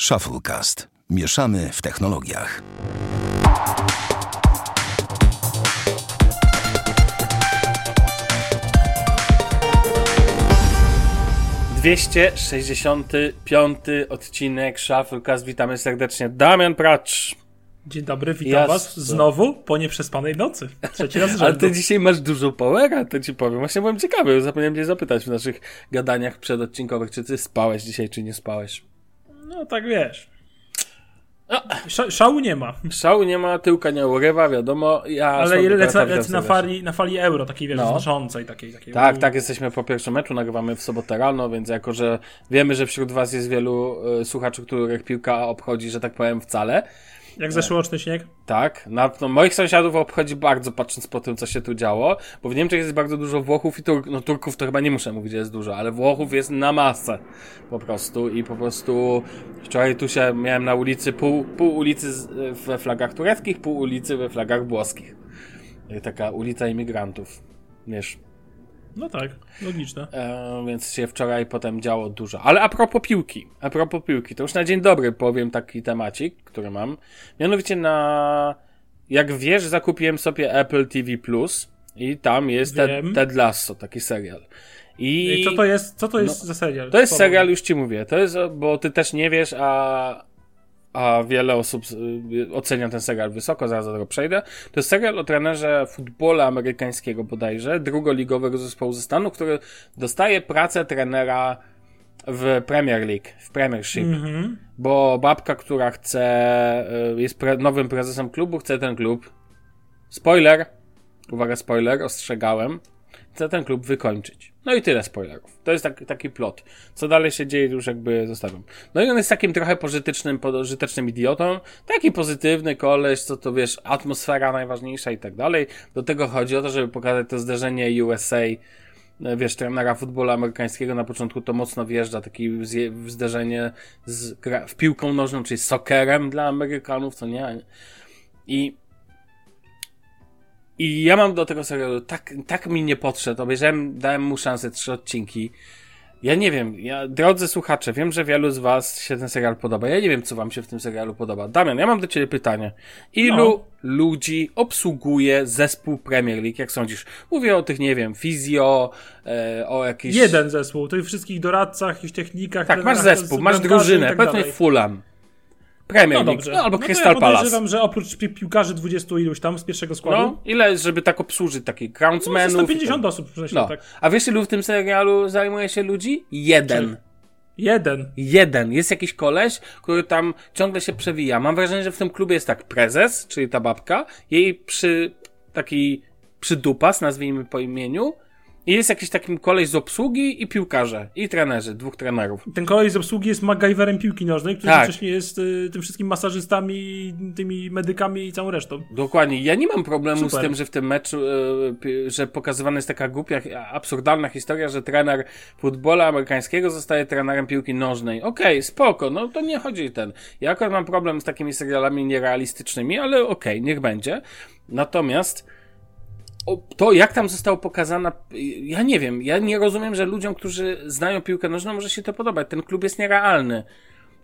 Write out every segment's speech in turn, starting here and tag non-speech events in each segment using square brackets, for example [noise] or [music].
Shufflecast. Mieszamy w technologiach. Dwieście sześćdziesiąty piąty odcinek Shufflecast. Witamy serdecznie. Damian Pracz. Dzień dobry, witam Jasne. was znowu po nieprzespanej nocy. Trzeci raz Ale ty dzisiaj masz dużo powera, to ci powiem. Właśnie byłem ciekawy, zapomniałem cię zapytać w naszych gadaniach przedodcinkowych, czy ty spałeś dzisiaj, czy nie spałeś. No tak wiesz. Sza, szału nie ma, Szału nie ma, tyłka nie urywa, wiadomo. Ja ale lecę, lecę na, fali, na fali euro, takiej wiesz, No. znaczącej, takiej, takiej. Tak, tak, jesteśmy po pierwszym meczu, nagrywamy w sobotę rano, więc jako, że wiemy, że wśród was jest wielu y, słuchaczy, których piłka obchodzi, że tak powiem, wcale, Jak zeszłoroczny śnieg? Tak, na, no, moich sąsiadów obchodzi bardzo, patrząc po tym, co się tu działo, bo w Niemczech jest bardzo dużo Włochów i Turk, no Turków to chyba nie muszę mówić, że jest dużo, ale Włochów jest na masę po prostu i po prostu wczoraj tu się miałem na ulicy, pół, pół ulicy we flagach tureckich, pół ulicy we flagach włoskich. Taka ulica imigrantów, wiesz. No tak, logiczne. E, więc się wczoraj potem działo dużo. Ale a propos piłki, a propos piłki, to już na dzień dobry powiem taki temacik, który mam. Mianowicie na, jak wiesz, zakupiłem sobie Apple TV Plus i tam jest Ted, Wiem. Ted Lasso, taki serial. I, I co to jest, co to jest no, za serial? to jest serial, już ci mówię. To jest, bo ty też nie wiesz, a, a wiele osób y, ocenia ten serial wysoko, zaraz do tego przejdę. To jest serial o trenerze futbolu amerykańskiego bodajże, drugoligowego zespołu ze Stanu, który dostaje pracę trenera w Premier League, w Premiership. Mhm. Bo babka, która chce, y, jest pre, nowym prezesem klubu, chce ten klub. Spoiler, uwaga, spoiler, ostrzegałem. Chce ten klub wykończyć. No i tyle spoilerów. To jest taki, taki plot. Co dalej się dzieje, już jakby zostawiam. No i on jest takim trochę pożytecznym, pożytecznym idiotą. Taki pozytywny koleś, co to wiesz, atmosfera najważniejsza i tak dalej. Do tego chodzi o to, żeby pokazać to zderzenie USA wiesz, trenera futbolu amerykańskiego na początku to mocno wjeżdża taki zje- zderzenie z w piłką nożną, czyli soccerem dla Amerykanów, co nie? I i ja mam do tego serialu, tak, tak mi nie podszedł, obejrzałem, dałem mu szansę, trzy odcinki. Ja nie wiem, ja, drodzy słuchacze, wiem, że wielu z was się ten serial podoba. Ja nie wiem, co wam się w tym serialu podoba. Damian, ja mam do ciebie pytanie. Ilu No. ludzi obsługuje zespół Premier League, jak sądzisz? Mówię o tych, nie wiem, fizjo, e, o jakichś... Jeden zespół, tych wszystkich doradcach, jakichś technikach. Tak, masz zespół, masz drużynę, tak dalej. Fulham. Premier No League, no, albo no Crystal ja Palace. podejrzewam, że oprócz pi- piłkarzy 20 iluś tam z pierwszego składu, No, ile, żeby tak obsłużyć takich no, groundsmenów? ze i 150 tak. osób prześlę, No, tak. a wiesz ilu w tym serialu zajmuje się ludzi? Jeden. Czy? Jeden. Jeden. Jest jakiś koleś, który tam ciągle się przewija. Mam wrażenie, że w tym klubie jest tak prezes, czyli ta babka, jej przy taki przydupas, nazwijmy po imieniu, i jest jakiś taki koleś z obsługi i piłkarze, i trenerzy, dwóch trenerów. Ten kolej z obsługi jest MacGyverem piłki nożnej, który Tak. wcześniej jest y, tym wszystkim masażystami, tymi medykami i całą resztą. Dokładnie. Ja nie mam problemu Super. z tym, że w tym meczu, pi- że pokazywana jest taka głupia, absurdalna historia, że trener futbolu amerykańskiego zostaje trenerem piłki nożnej. Okej, spoko, no to nie chodzi ten. Ja akurat mam problem z takimi serialami nierealistycznymi, ale okej, niech będzie. Natomiast to, jak tam zostało pokazana, ja nie wiem, ja nie rozumiem, że ludziom, którzy znają piłkę nożną, może się to podobać. Ten klub jest nierealny.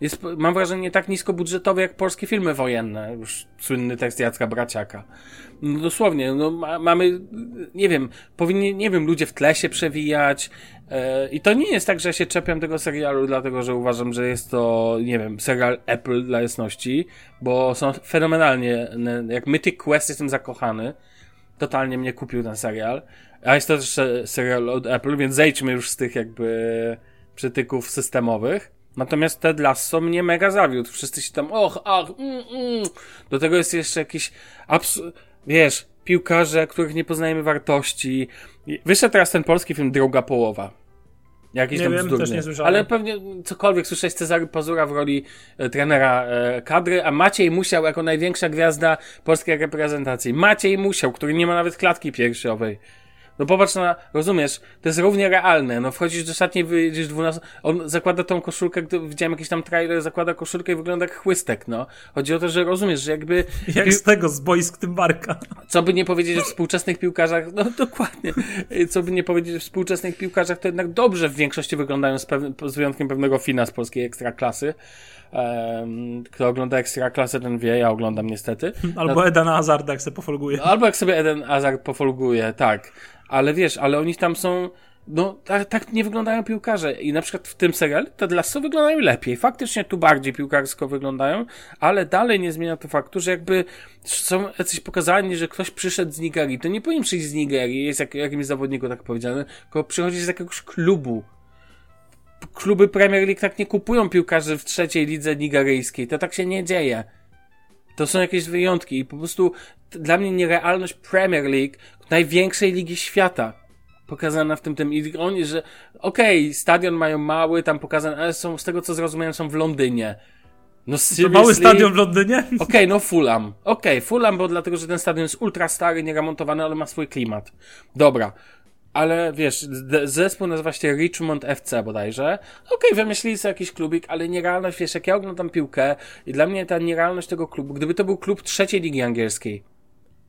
Jest, mam wrażenie, tak niskobudżetowy jak polskie filmy wojenne. Już słynny tekst Jacka Braciaka. No dosłownie, no ma, mamy, nie wiem, powinni, nie wiem, ludzie w tle się przewijać. E, I to nie jest tak, że ja się czepiam tego serialu, dlatego że uważam, że jest to, nie wiem, serial Apple dla jasności, bo są fenomenalnie, jak Mythic Quest jestem zakochany. Totalnie mnie kupił ten serial. A jest to też serial od Apple, więc zejdźmy już z tych jakby przytyków systemowych. Natomiast Ted Lasso mnie mega zawiódł. Wszyscy się tam, och, ach, mm, mm. Do tego jest jeszcze jakiś, abs- wiesz, piłkarze, których nie poznajemy wartości. Wyszedł teraz ten polski film Druga Połowa. Jakiś Nie tam wiem, bzdurny. też nie słyszałem. Ale pewnie cokolwiek słyszałeś Cezary Pazura w roli e, trenera e, kadry, a Maciej Musiał jako największa gwiazda polskiej reprezentacji. Maciej Musiał, który nie ma nawet klatki piersiowej. No popatrz na, rozumiesz, to jest równie realne, no wchodzisz do szatni, wyjedziesz 12, on zakłada tą koszulkę, gdy widziałem jakiś tam trailer, zakłada koszulkę i wygląda jak chłystek, no. Chodzi o to, że rozumiesz, że jakby... [laughs] Jak z tego, z boisk tym barka. [laughs] Co by nie powiedzieć o współczesnych piłkarzach, no dokładnie, co by nie powiedzieć o współczesnych piłkarzach, to jednak dobrze w większości wyglądają z, z wyjątkiem pewnego Fina z polskiej ekstraklasy. Um, kto ogląda ekstraklasę, ten wie, ja oglądam niestety. Albo no, Eden Hazard, jak sobie pofolguje. Albo jak sobie Eden Hazard pofolguje, tak. Ale wiesz, ale oni tam są no, tak, tak, nie wyglądają piłkarze. I na przykład w tym serialu te Lasso wyglądają lepiej. Faktycznie tu bardziej piłkarsko wyglądają, ale dalej nie zmienia to faktu, że jakby są jacyś pokazani, że ktoś przyszedł z Nigerii. To nie powinien przyjść z Nigerii, jest jak, jakimś zawodniku tak powiedziane, tylko przychodzi z jakiegoś klubu. Kluby Premier League tak nie kupują piłkarzy w trzeciej lidze nigeryjskiej. To tak się nie dzieje. To są jakieś wyjątki i po prostu dla mnie nierealność Premier League, największej ligi świata, pokazana w tym tym i oni, że okej, okay, stadion mają mały, tam pokazane, ale są, z tego co zrozumiałem, są w Londynie. No to mały stadion w Londynie? Okej, okay, no Fulham. Okej, okay, Fulham, bo dlatego, że ten stadion jest ultra stary, nieremontowany, ale ma swój klimat. Dobra. Ale wiesz, zespół nazywa się Richmond FC bodajże. Okej, okay, wymyślili sobie jakiś klubik, ale nierealność, wiesz, jak ja oglądam piłkę i dla mnie ta nierealność tego klubu, gdyby to był klub trzeciej ligi angielskiej,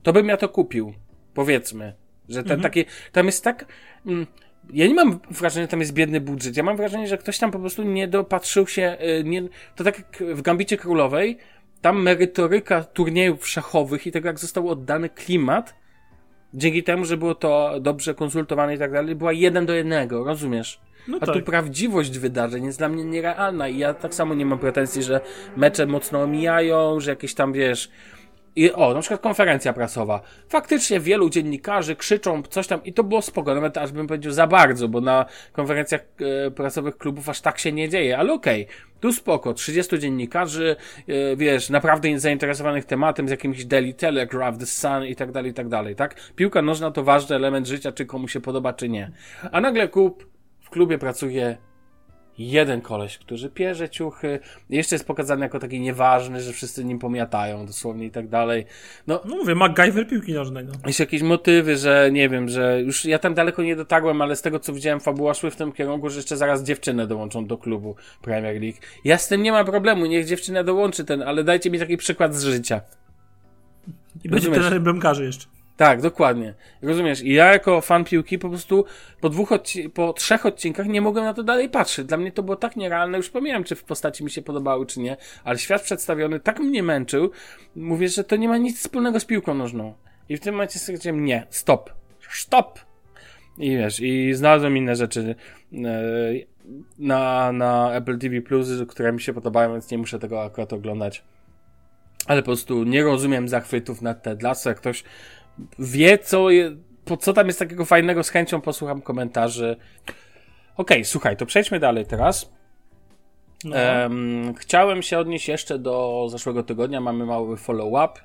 to bym ja to kupił. Powiedzmy. Że ten mhm. taki, tam jest tak, mm, ja nie mam wrażenia, że tam jest biedny budżet. Ja mam wrażenie, że ktoś tam po prostu nie dopatrzył się, y, nie, to tak jak w Gambicie Królowej, tam merytoryka turniejów szachowych i tego, jak został oddany klimat, dzięki temu, że było to dobrze konsultowane i tak dalej, była jeden do jednego, rozumiesz? No A tak. tu prawdziwość wydarzeń jest dla mnie nierealna i ja tak samo nie mam pretensji, że mecze mocno omijają, że jakieś tam, wiesz, i o, na przykład konferencja prasowa. Faktycznie wielu dziennikarzy krzyczą coś tam i to było spoko, nawet aż bym powiedział za bardzo, bo na konferencjach e, prasowych klubów aż tak się nie dzieje, ale okej, okay, tu spoko, 30 dziennikarzy, e, wiesz, naprawdę zainteresowanych tematem z jakimś Daily Telegraph, The Sun i tak dalej, i tak dalej, tak? Piłka nożna to ważny element życia, czy komu się podoba, czy nie. A nagle klub, w klubie pracuje jeden koleś, który pierze ciuchy, jeszcze jest pokazany jako taki nieważny, że wszyscy nim pomiatają dosłownie i tak dalej. No, no mówię, MacGyver piłki nożnej. No. Jeszcze jakieś motywy, że nie wiem, że już ja tam daleko nie dotarłem, ale z tego co widziałem, fabuła szły w tym kierunku, że jeszcze zaraz dziewczynę dołączą do klubu Premier League. Ja z tym nie ma problemu, niech dziewczyna dołączy ten, ale dajcie mi taki przykład z życia. I będzie trenerem bramkarzy jeszcze. Tak, dokładnie. Rozumiesz? I ja jako fan piłki po prostu po dwóch, po trzech odcinkach nie mogłem na to dalej patrzeć. Dla mnie to było tak nierealne, już pomijam, czy w postaci mi się podobały, czy nie, ale świat przedstawiony tak mnie męczył, mówię, że to nie ma nic wspólnego z piłką nożną. I w tym momencie stwierdziłem, nie, stop, stop! I wiesz, i znalazłem inne rzeczy e, na, na Apple TV Plus, które mi się podobają, więc nie muszę tego akurat oglądać. Ale po prostu nie rozumiem zachwytów nad Ted Lasso. Jak ktoś wie, co, po co tam jest takiego fajnego, z chęcią posłucham komentarzy. Okej, okay, słuchaj, to przejdźmy dalej teraz. No. Um, chciałem się odnieść jeszcze do zeszłego tygodnia. Mamy mały follow-up.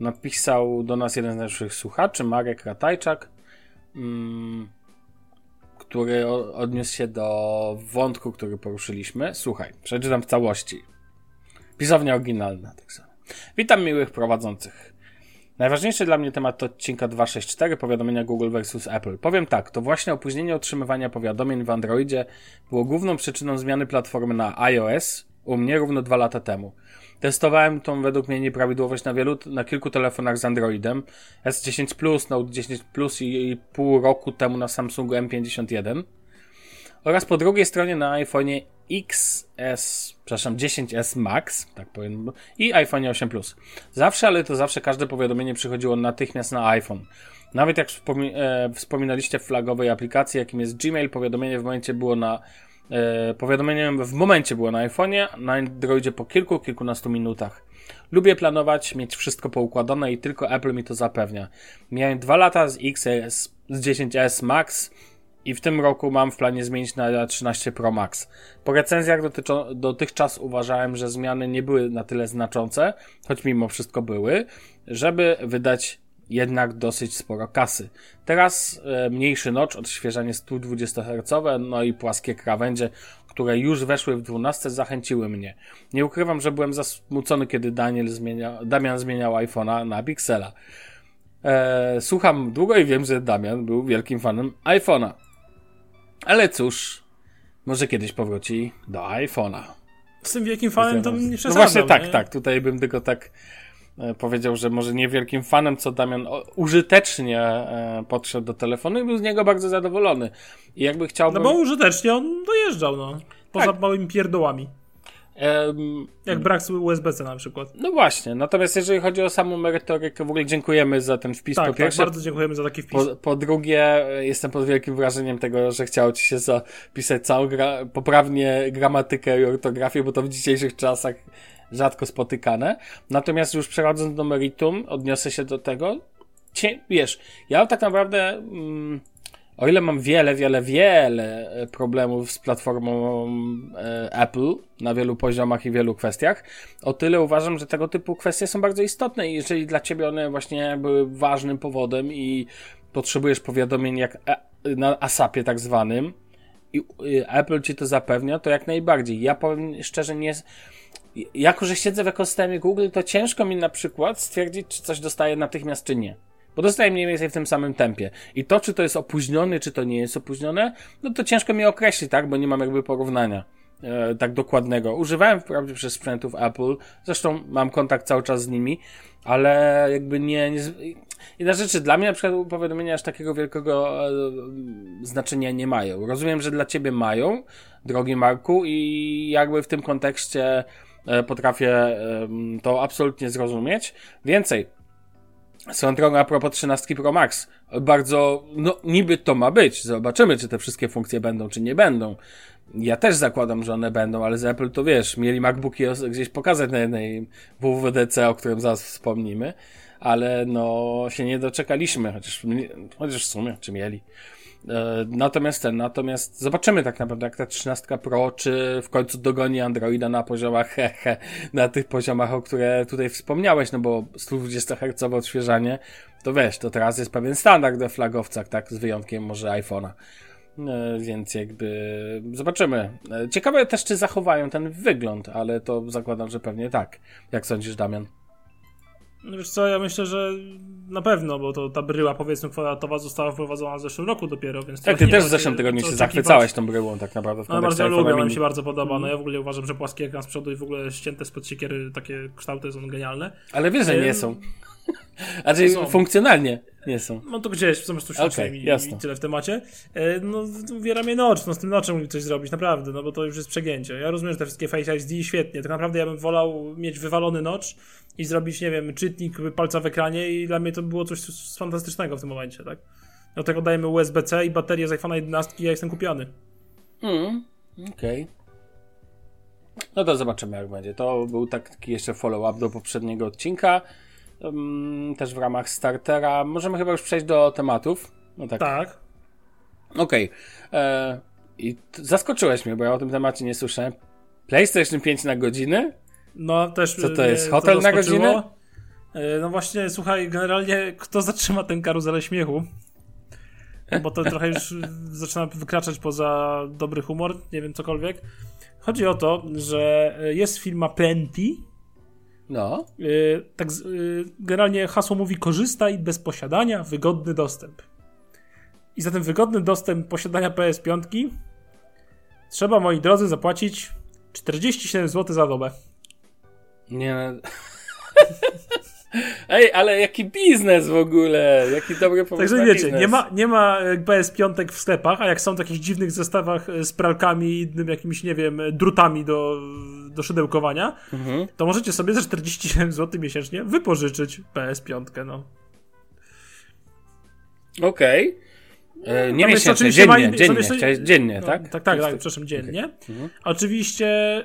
Napisał do nas jeden z naszych słuchaczy, Marek Ratajczak, um, który odniósł się do wątku, który poruszyliśmy. Słuchaj, przeczytam w całości. Pisownia oryginalna, tak samo. Witam miłych prowadzących. Najważniejszy dla mnie temat to odcinka 264, powiadomienia Google versus Apple. Powiem tak, to właśnie opóźnienie otrzymywania powiadomień w Androidzie było główną przyczyną zmiany platformy na iOS u mnie równo dwa lata temu. Testowałem tą według mnie nieprawidłowość na wielu, na kilku telefonach z Androidem. S10 Plus, Note 10 Plus i, i pół roku temu na Samsungu M51. Oraz po drugiej stronie na iPhone'ie XS, przepraszam, 10S Max, tak powiem, i iPhone 8 Plus. Zawsze, ale to zawsze każde powiadomienie przychodziło natychmiast na iPhone. Nawet jak wspomi e, wspominaliście w flagowej aplikacji, jakim jest Gmail, powiadomienie w momencie było na e, w momencie było na iPhone'ie, na Androidzie po kilku, kilkunastu minutach. Lubię planować, mieć wszystko poukładane i tylko Apple mi to zapewnia. Miałem dwa lata z XS, z 10S Max, i w tym roku mam w planie zmienić na 13 Pro Max. Po recenzjach dotychczas uważałem, że zmiany nie były na tyle znaczące, choć mimo wszystko były, żeby wydać jednak dosyć sporo kasy. Teraz e, mniejszy notch, odświeżanie 120 Hz, no i płaskie krawędzie, które już weszły w 12 zachęciły mnie. Nie ukrywam, że byłem zasmucony, kiedy Daniel zmienia, Damian zmieniał iPhone'a na Pixela. E, słucham długo i wiem, że Damian był wielkim fanem iPhone'a. Ale cóż, może kiedyś powróci do iPhone'a. Z tym wielkim fanem to nie No przesadzam. właśnie tak, nie? tak. Tutaj bym tylko tak e, powiedział, że może nie wielkim fanem, co Damian użytecznie e, podszedł do telefonu i był z niego bardzo zadowolony. I jakby No chciałbym... bo użytecznie on dojeżdżał, no. Poza Tak. małymi pierdołami. Jak brak USB-C na przykład. no właśnie, natomiast jeżeli chodzi o samą merytorykę, w ogóle dziękujemy za ten wpis Tak, po tak, pierwsze. bardzo dziękujemy za taki wpis. Po, po drugie, jestem pod wielkim wrażeniem tego, że chciało ci się zapisać całą gra, poprawnie gramatykę i ortografię, bo to w dzisiejszych czasach rzadko spotykane. Natomiast już przechodząc do meritum, odniosę się do tego. Cie, wiesz, ja tak naprawdę, mm, o ile mam wiele, wiele, wiele e, problemów z platformą e, Apple na wielu poziomach i wielu kwestiach, o tyle uważam, że tego typu kwestie są bardzo istotne i jeżeli dla ciebie one właśnie były ważnym powodem i potrzebujesz powiadomień jak e, na ASAPie tak zwanym i Apple ci to zapewnia, to jak najbardziej. Ja powiem szczerze, nie. Jako, że siedzę w ekosystemie Google, to ciężko mi na przykład stwierdzić, czy coś dostaję natychmiast, czy nie. Bo dostaję mniej więcej w tym samym tempie. I to, czy to jest opóźnione, czy to nie jest opóźnione, no to ciężko mi określić, tak? Bo nie mam jakby porównania e, tak dokładnego. Używałem wprawdzie przez sprzętów Apple, zresztą mam kontakt cały czas z nimi, ale jakby nie. nie Inna rzeczy, dla mnie na przykład powiadomienia aż takiego wielkiego e, znaczenia nie mają. Rozumiem, że dla ciebie mają, drogi Marku, i jakby w tym kontekście e, potrafię to absolutnie zrozumieć. Więcej, Swoją drogą a propos 13 Pro Max, bardzo, no niby to ma być, zobaczymy czy te wszystkie funkcje będą, czy nie będą. Ja też zakładam, że one będą, ale z Apple to wiesz, mieli MacBooki gdzieś pokazać na jednej WWDC, o którym zaraz wspomnimy, ale no się nie doczekaliśmy, chociaż, chociaż w sumie, czy mieli. E, Natomiast ten, natomiast zobaczymy tak naprawdę, jak ta 13 Pro, czy w końcu dogoni Androida na poziomach hehe, na tych poziomach, o które tutaj wspomniałeś, no bo 120 Hz odświeżanie, to wiesz, to teraz jest pewien standard we flagowcach, tak, z wyjątkiem może iPhone'a. E, Więc jakby zobaczymy. E, Ciekawe też, czy zachowają ten wygląd, ale to zakładam, że pewnie tak. Jak sądzisz, Damian? No wiesz co, ja myślę, że na pewno, bo to ta bryła powiedzmy kwadratowa została wprowadzona w zeszłym roku dopiero, więc... Tak, ty też w zeszłym tygodniu się zachwycałeś tą bryłą tak naprawdę w No bardzo lubię, ona mi się bardzo podoba. Mhm. No ja w ogóle uważam, że płaski ekran z przodu i w ogóle ścięte spod siekiery takie kształty są genialne. Ale wiesz, że nie są. [laughs] Znaczy są. funkcjonalnie nie są. No to gdzieś, po prostu śledziłem Okej, i, i tyle w temacie. E, No, uwiera mnie nocz, no z tym noczem mógł coś zrobić, naprawdę, no bo to już jest przegięcie. Ja rozumiem, że te wszystkie Face ID świetnie, tak naprawdę ja bym wolał mieć wywalony nocz i zrobić, nie wiem, czytnik palca w ekranie i dla mnie to było coś fantastycznego w tym momencie, tak? Do tego dajemy USB-C i baterię z iPhone'a 11 i ja jestem kupiony. Mm, okej. No to zobaczymy, jak będzie. To był taki jeszcze follow-up do poprzedniego odcinka. Też w ramach startera. Możemy chyba już przejść do tematów. No tak. Tak. Okej. E, I zaskoczyłeś mnie, bo ja o tym temacie nie słyszałem. PlayStation 5 na godziny? No też. Co to mnie jest, hotel na zaskoczyło. godzinę? E, No właśnie, słuchaj, generalnie kto zatrzyma ten karuzelę śmiechu? Bo to trochę już [laughs] zaczyna wykraczać poza dobry humor, nie wiem, cokolwiek. Chodzi o to, że jest firma Plenty. No. y, Tak, y, generalnie hasło mówi korzystaj bez posiadania, wygodny dostęp. I za ten wygodny dostęp posiadania PS5 trzeba, moi drodzy, zapłacić 47 zł za dobę. Nie. [laughs] Ej, ale jaki biznes w ogóle! Jaki dobry pomysł Także wiecie, biznes. nie ma, nie ma e, PS5 w sklepach, a jak są w takich dziwnych zestawach e, z pralkami i innym jakimiś, nie wiem, e, drutami do, do szydełkowania, Mhm. to możecie sobie za 47 zł miesięcznie wypożyczyć PS5, no. Okej. E, Nie miesięcznie, oczywiście dziennie, ma- dziennie, są jeszcze- chciałeś dziennie, No, tak? Tak, tak, tak, przepraszam, dziennie. Mhm. Oczywiście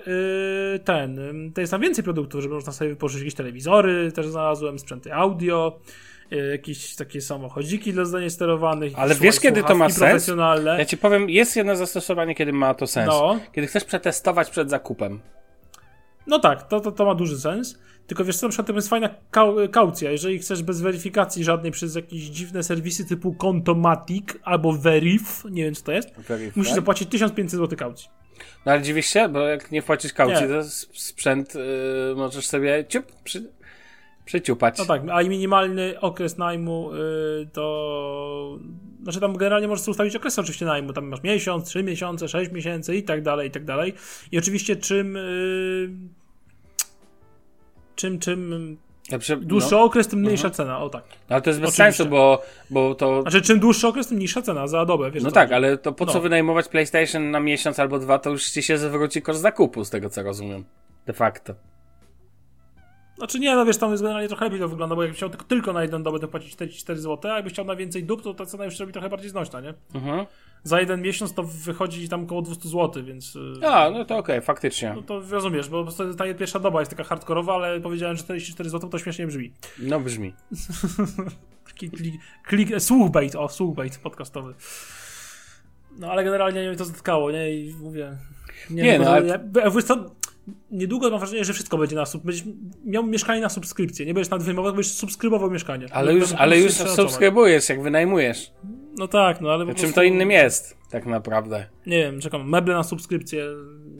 y, ten, to jest tam więcej produktów, żeby można sobie wypożyczyć jakieś telewizory, też znalazłem, sprzęty audio, y, jakieś takie samochodziki dla zdań sterowanych. Ale wiesz, kiedy to ma sens? Ja ci powiem, jest jedno zastosowanie, kiedy ma to sens. No. Kiedy chcesz przetestować przed zakupem. No tak, to, to, to ma duży sens. Tylko wiesz, co na przykład to jest fajna kau kaucja. Jeżeli chcesz bez weryfikacji żadnej przez jakieś dziwne serwisy typu Contomatic albo Verif, nie wiem co to jest, Verify. musisz zapłacić 1500 zł kaucji. No ale dziwisz się, bo jak nie wpłacisz kaucji, Nie. to sprzęt y, możesz sobie ciup, przy... Przyciupać. No tak, a i minimalny okres najmu y, to... Znaczy tam generalnie możesz ustawić okres oczywiście najmu, tam masz miesiąc, trzy miesiące, sześć miesięcy i tak dalej, i tak dalej. I oczywiście czym... Y, czym, czym Ja przy- dłuższy no. okres, tym mniejsza cena, o tak. Ale to jest bez Oczywiście. sensu, bo, bo to... Znaczy czym dłuższy okres, tym niższa cena za dobę, wiesz No tak, chodzi. ale to po co No. wynajmować PlayStation na miesiąc albo dwa, to już ci się zwróci koszt zakupu, z tego co rozumiem. De facto. Znaczy nie, no wiesz, tam jest generalnie trochę lepiej to wygląda, bo jakbyś chciał tylko, tylko na jedną dobę, to płacić 44 zł, a jakbyś chciał na więcej dób, to ta cena już robi trochę bardziej znośna, nie? Mhm. Za jeden miesiąc to wychodzi tam około 200 zł, więc... y, A, no to okej, faktycznie. No to rozumiesz, bo ta pierwsza doba jest taka hardkorowa, ale powiedziałem, że 44 zł to śmiesznie brzmi. No brzmi. [laughs] Klik, klik, klik, słuchbait, o, słuchbait podcastowy. No ale generalnie mnie to zatkało, nie? I mówię... Nie, no, bo- ale- ja, niedługo mam wrażenie, że wszystko będzie na sub... Będziesz miał mieszkanie na subskrypcję, nie będziesz nawet wyjmował, będziesz subskrybował mieszkanie. Ale już, ale już subskrybujesz, jak wynajmujesz. No tak, no ale Czym prostu, to innym jest, tak naprawdę. Nie wiem, czekam, meble na subskrypcję,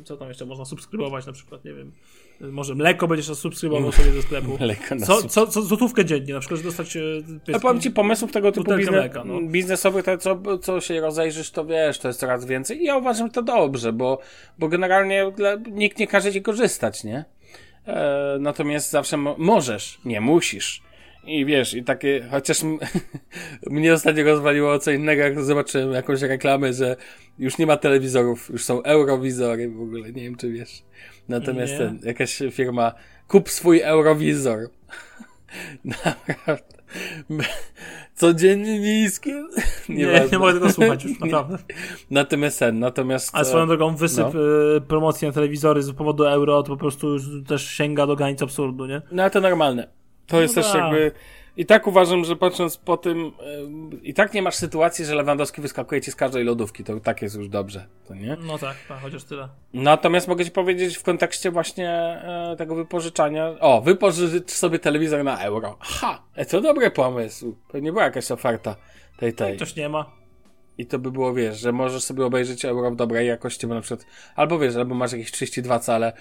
co tam jeszcze można subskrybować na przykład, nie wiem. Może mleko będziesz subskrybował sobie ze sklepu. [laughs] Mleko na Co, co, co złotówkę dziennie, na przykład, że dostać... e, A powiem ci, pomysłów tego typu biznes, mleka, no. biznesowych, to co, co się rozejrzysz, to wiesz, to jest coraz więcej. I ja uważam, że to dobrze, bo, bo generalnie nikt nie każe ci korzystać, nie? E, natomiast zawsze mo- możesz, nie musisz. I wiesz, i takie, chociaż [laughs] mnie ostatnio rozwaliło co innego, jak zobaczyłem jakąś reklamę, że już nie ma telewizorów, już są eurowizory w ogóle, nie wiem czy wiesz. Natomiast Nie. ten, jakaś firma, kup swój eurowizor. [laughs] Naprawdę. Codziennie niskie. Nie, [laughs] nie, Nieważne. mogę tego słuchać już, [laughs] naprawdę. Natomiast ten, natomiast... Ale swoją drogą wysyp no. e, promocji na telewizory z powodu euro to po prostu już też sięga do granic absurdu, nie? No ale to normalne. To jest No też tak. jakby... I tak uważam, że patrząc po tym, ym, i tak nie masz sytuacji, że Lewandowski wyskakuje ci z każdej lodówki, to tak jest już dobrze, to nie? No tak, tak, chociaż tyle. Natomiast mogę ci powiedzieć w kontekście właśnie e, tego wypożyczania, o, wypożycz sobie telewizor na euro. Ha! E, to dobry pomysł. Pewnie była jakaś oferta tej, tej. Coś nie ma. I to by było, wiesz, że możesz sobie obejrzeć euro w dobrej jakości, bo na przykład, albo wiesz, albo masz jakieś 32 cale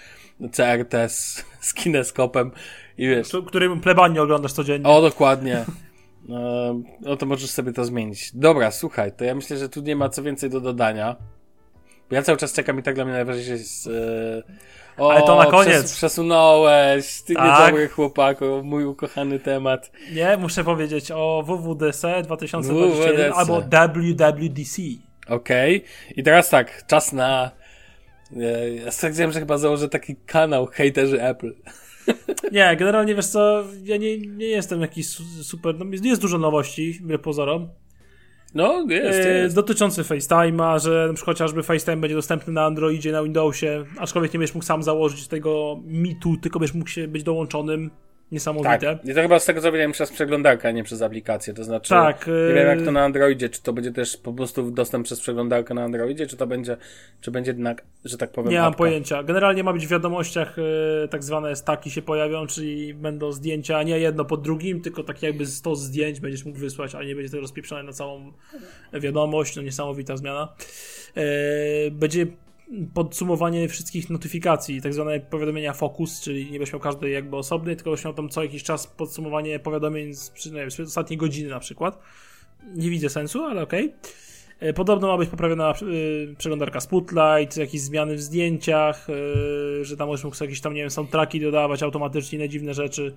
CRT z, z kineskopem i wiesz, Któ- Którym plebanie oglądasz codziennie. o, dokładnie. [laughs] No, no to możesz sobie to zmienić. Dobra, słuchaj, to ja myślę, że tu nie ma co więcej do dodania. Bo ja cały czas czekam i tak dla mnie najważniejsze jest... E... O, Ale to na koniec. Przes przesunąłeś, ty Tak. niedobry chłopaku, mój ukochany temat. Nie, muszę powiedzieć o WWDC 2021 WWDC. albo WWDC. Okej. I teraz tak, czas na... E, ja stwierdziłem, że chyba założę taki kanał hejterzy Apple. [laughs] Nie, generalnie wiesz co, ja nie, nie jestem jakiś su- super, no jest, jest dużo nowości, wbrew pozorom. No, jest, E, jest. Dotyczący FaceTime'a, że na przykład chociażby FaceTime będzie dostępny na Androidzie, na Windowsie, aczkolwiek nie będziesz mógł sam założyć tego mitu, tylko będziesz mógł się być dołączonym. Niesamowite. Tak. I to chyba z tego co wiedziałem przez przeglądarkę, a nie przez aplikację. To znaczy, Tak, nie wiem jak yy, to na Androidzie, czy to będzie też po prostu dostęp przez przeglądarkę na Androidzie, czy to będzie, czy będzie jednak, że tak powiem, Nie mam apka. pojęcia. Generalnie ma być w wiadomościach e, tak zwane staki się pojawią, czyli będą zdjęcia nie jedno po drugim, tylko tak jakby 100 zdjęć będziesz mógł wysłać, ale nie będzie to rozpieprzone na całą wiadomość. No niesamowita zmiana. E, będzie podsumowanie wszystkich notyfikacji, tak zwane powiadomienia focus, czyli nie będziesz miał każdej jakby osobnej, tylko będziesz miał tam co jakiś czas podsumowanie powiadomień z, wiem, z ostatniej godziny na przykład. Nie widzę sensu, ale okej. E, Podobno ma być poprawiona y, przeglądarka Spotlight, jakieś zmiany w zdjęciach, y, że tam możesz mógł jakieś tam, nie wiem, soundtracki dodawać automatycznie, inne dziwne rzeczy.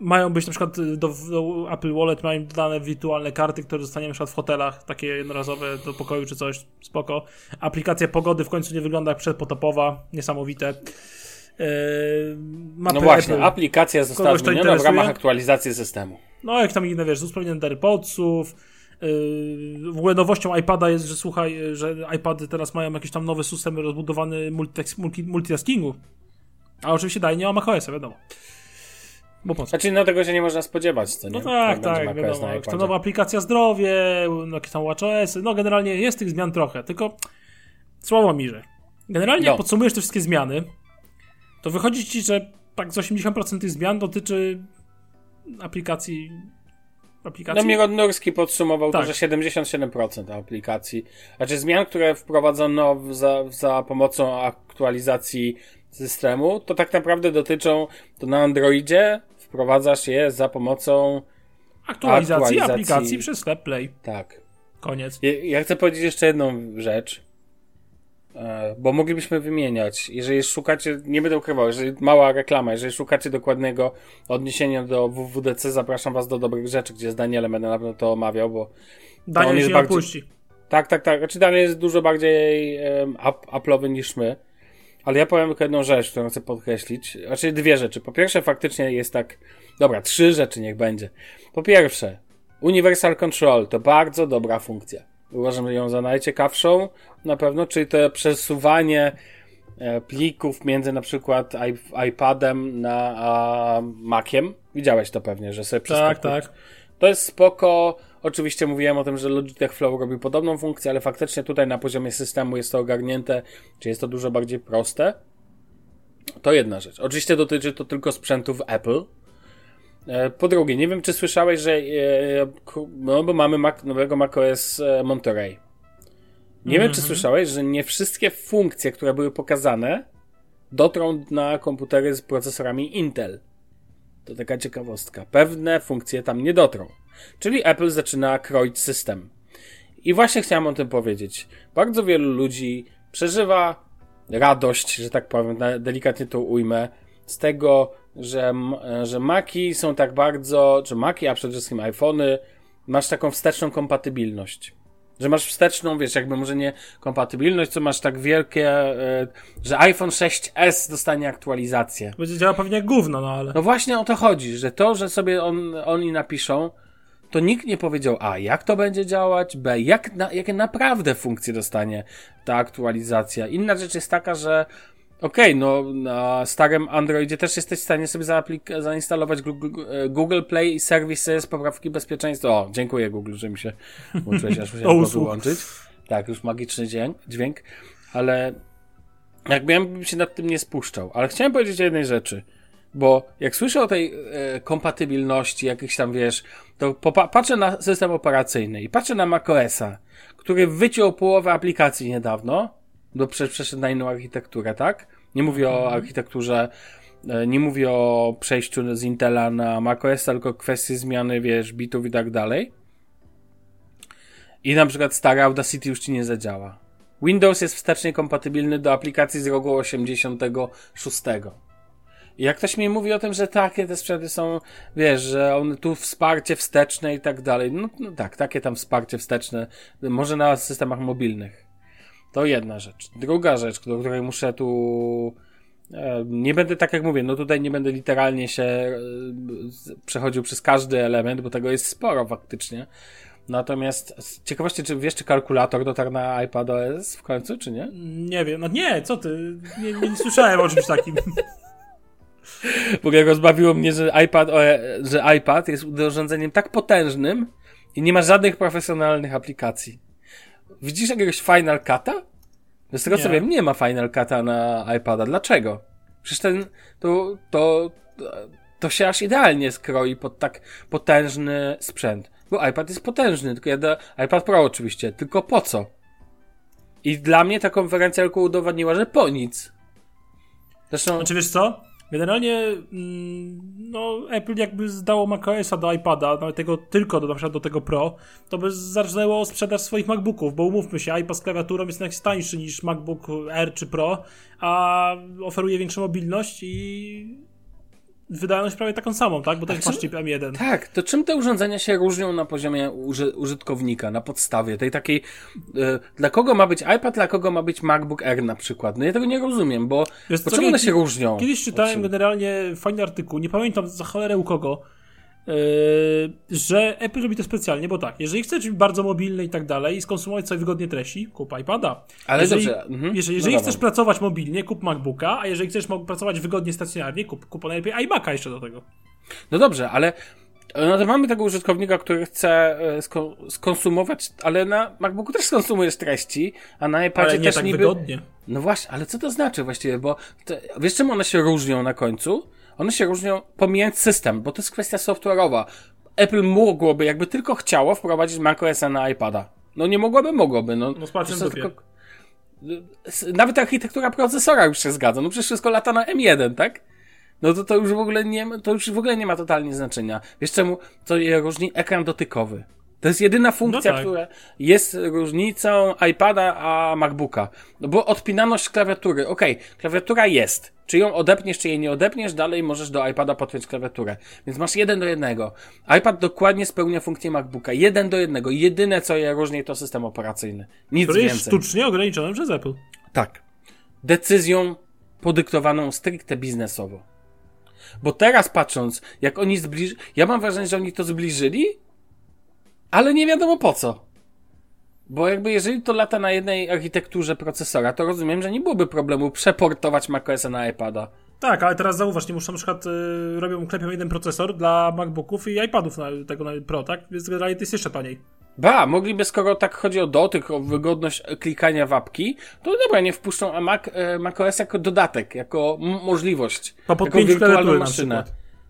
Mają być na przykład y, do, do Apple Wallet mają dodane wirtualne karty, które dostaniemy na przykład w hotelach, takie jednorazowe do pokoju czy coś, spoko. Aplikacja pogody w końcu nie wygląda jak przedpotopowa, niesamowite. Y, mapy No właśnie, Apple. aplikacja została zmieniona w ramach aktualizacji systemu. No, jak tam inne, wiesz, usprawnione AirPodsów. Yy, w ogóle nowością iPada jest, że słuchaj, yy, że iPady teraz mają jakiś tam nowy system rozbudowany multitaskingu. A oczywiście daje nie ma macOS, wiadomo. Bo po co? Znaczy, no tego się nie można spodziewać, co nie? No tak, tak, macOS wiadomo. Jak to nowa aplikacja zdrowie, no, jakieś tam WatchOS, no generalnie jest tych zmian trochę, tylko słabo mi, że generalnie No. jak podsumujesz te wszystkie zmiany, to wychodzi ci, że tak z 80% tych zmian dotyczy aplikacji aplikacji. No Miron Nurski podsumował Tak. to, że 77% aplikacji, znaczy zmian, które wprowadzono w, za, za pomocą aktualizacji systemu, to tak naprawdę dotyczą, to na Androidzie wprowadzasz je za pomocą Aktualizacji, Aktualizacji. aplikacji przez sklep Play. tak. Koniec. Ja, ja chcę powiedzieć jeszcze jedną rzecz, e, bo moglibyśmy wymieniać. Jeżeli szukacie, nie będę ukrywał, jeżeli mała reklama, jeżeli szukacie dokładnego odniesienia do WWDC, zapraszam was do dobrych rzeczy, gdzie z Danielem będę na pewno to omawiał, bo Daniel jest się bardziej- opuści. tak, tak, tak. Znaczy Daniel jest dużo bardziej um, Apple'owy niż my. Ale ja powiem tylko jedną rzecz, którą chcę podkreślić. Znaczy dwie rzeczy. Po pierwsze, faktycznie jest tak. Dobra, trzy rzeczy niech będzie. Po pierwsze, Universal Control to bardzo dobra funkcja. Uważam ją za najciekawszą na pewno, czyli to przesuwanie e, plików między na przykład iPadem na a, Maciem. Widziałeś to pewnie, że sobie Tak, tak. to jest spoko. Oczywiście mówiłem o tym, że Logitech Flow robi podobną funkcję, ale faktycznie tutaj na poziomie systemu jest to ogarnięte, czy jest to dużo bardziej proste. To jedna rzecz. Oczywiście dotyczy to tylko sprzętów Apple. E, Po drugie, nie wiem, czy słyszałeś, że. e, No, bo mamy Mac, nowego macOS e, Monterey. Nie wiem, czy słyszałeś, że nie wszystkie funkcje, które były pokazane, dotrą na komputery z procesorami Intel. To taka ciekawostka. Pewne funkcje tam nie dotrą. Czyli Apple zaczyna kroić system. I właśnie chciałem o tym powiedzieć. Bardzo wielu ludzi przeżywa radość, że tak powiem, delikatnie to ujmę, z tego, że, że Maki są tak bardzo, czy Maki, a przede wszystkim iPhony, masz taką wsteczną kompatybilność. Że masz wsteczną, wiesz, jakby może nie kompatybilność, co masz tak wielkie, e, że iPhone 6S dostanie aktualizację. Będzie działał pewnie jak gówno, no ale. No właśnie o to chodzi, że to, że sobie on, oni napiszą, to nikt nie powiedział A, jak to będzie działać, B, jak na, jakie naprawdę funkcje dostanie ta aktualizacja. Inna rzecz jest taka, że okej, no na starym Androidzie też jesteś w stanie sobie zaaplik- zainstalować Google, Play i serwisy z poprawki bezpieczeństwa. O, dziękuję Google, że mi się włączyłeś, aż musiałem [laughs] go wyłączyć. Tak, już magiczny dźwięk, dźwięk, ale jakby ja bym się nad tym nie spuszczał. Ale chciałem powiedzieć o jednej rzeczy. Bo jak słyszę o tej e, kompatybilności, jakichś tam wiesz, to patrzę na system operacyjny i patrzę na macOSa, który wyciął połowę aplikacji niedawno, bo prze- przeszedł na inną architekturę, tak? Nie mówię o architekturze, e, nie mówię o przejściu z Intela na macOSa, tylko kwestii zmiany, wiesz, bitów i tak dalej. I na przykład stary Audacity już ci nie zadziała. Windows jest wstecznie kompatybilny do aplikacji z roku 86. Jak ktoś mi mówi o tym, że takie te sprzęty są, wiesz, że one tu wsparcie wsteczne i tak dalej. No, no tak, takie tam wsparcie wsteczne, może na systemach mobilnych. To jedna rzecz. Druga rzecz, do której muszę tu. e, Nie będę, tak jak mówię, no tutaj nie będę literalnie się e, przechodził przez każdy element, bo tego jest sporo faktycznie. Natomiast z ciekawości, czy wiesz, czy kalkulator dotarł na iPadOS w końcu, czy nie? Nie wiem, no nie, co ty? Nie, nie słyszałem o czymś takim. [laughs] W ogóle rozbawiło mnie, że iPad, o, że iPad jest urządzeniem tak potężnym i nie ma żadnych profesjonalnych aplikacji. Widzisz jakiegoś Final Cut'a? Z tego co wiem, nie ma Final Cut'a na iPada. Dlaczego? Przecież ten, to, to, to się aż idealnie skroi pod tak potężny sprzęt. Bo iPad jest potężny, tylko ja do, iPad Pro oczywiście, tylko po co? I dla mnie ta konferencja tylko udowodniła, że po nic. Zresztą, Znaczy wiesz co? Generalnie mm, no, Apple jakby zdało macOSa do iPada, nawet tego tylko do, na przykład do tego Pro, to by zaczęło sprzedaż swoich MacBooków, bo umówmy się, iPad z klawiaturą jest jednak tańszy niż MacBook Air czy Pro, a oferuje większą mobilność i wydajność prawie taką samą, tak? Bo też czym- masz chip M1. Tak, to czym te urządzenia się różnią na poziomie uży, użytkownika, na podstawie tej takiej, e, dla kogo ma być iPad, dla kogo ma być MacBook Air na przykład? No ja tego nie rozumiem, bo, Wiesz co, czemu one się różnią? Kiedyś czytałem generalnie fajny artykuł, nie pamiętam za cholerę u kogo, yy, że Apple robi to specjalnie, bo tak, jeżeli chcesz być bardzo mobilny i tak dalej i skonsumować sobie wygodnie treści, kup iPada. Ale jeżeli, dobrze, mhm. Jeżeli, No jeżeli dobra. chcesz pracować mobilnie, kup MacBooka, a jeżeli chcesz pracować wygodnie stacjonarnie, kup, kup najlepiej iMac'a jeszcze do tego. No dobrze, ale no to mamy tego użytkownika, który chce e, sko skonsumować, ale na MacBooku też skonsumujesz treści, a na iPadzie Ale nie też tak niby... wygodnie. No właśnie, ale co to znaczy właściwie, bo to, wiesz czym one się różnią na końcu? One się różnią pomijając system, bo to jest kwestia software'owa. Apple mogłoby, jakby tylko chciało, wprowadzić macOSa na iPada. No nie mogłoby, mogłoby. No, No z palcem tylko- Nawet architektura procesora już się zgadza. No przecież wszystko lata na M1, tak? No to, to już w ogóle nie, to już w ogóle nie ma totalnie znaczenia. Wiesz czemu? Co je różni? Ekran dotykowy. To jest jedyna funkcja, No tak. która jest różnicą iPada a MacBooka. No bo odpinaność klawiatury. Okej, klawiatura jest. Czy ją odepniesz, czy jej nie odepniesz, dalej możesz do iPada podpiąć klawiaturę. Więc masz jeden do jednego. iPad dokładnie spełnia funkcję MacBooka. Jeden do jednego. Jedyne, co je różni, to system operacyjny. Nic Który jest więcej. sztucznie ograniczony przez Apple. Tak. Decyzją podyktowaną stricte biznesowo. Bo teraz patrząc, jak oni zbliżyli. Ja mam wrażenie, że oni to zbliżyli, ale nie wiadomo po co. Bo jakby jeżeli to lata na jednej architekturze procesora, to rozumiem, że nie byłoby problemu przeportować macOSa na iPada. Tak, ale teraz zauważ, nie muszą na przykład y, robią, klepią jeden procesor dla MacBooków i iPadów na, tego na Pro, tak? Więc generalnie to jest jeszcze taniej. Ba, mogliby, skoro tak chodzi o dotyk, o wygodność klikania w apki, to dobra, nie wpuszczą a Mac, e, macOS jako dodatek, jako możliwość. Po jako podpięciu wirtualną klawiatury na maszynę.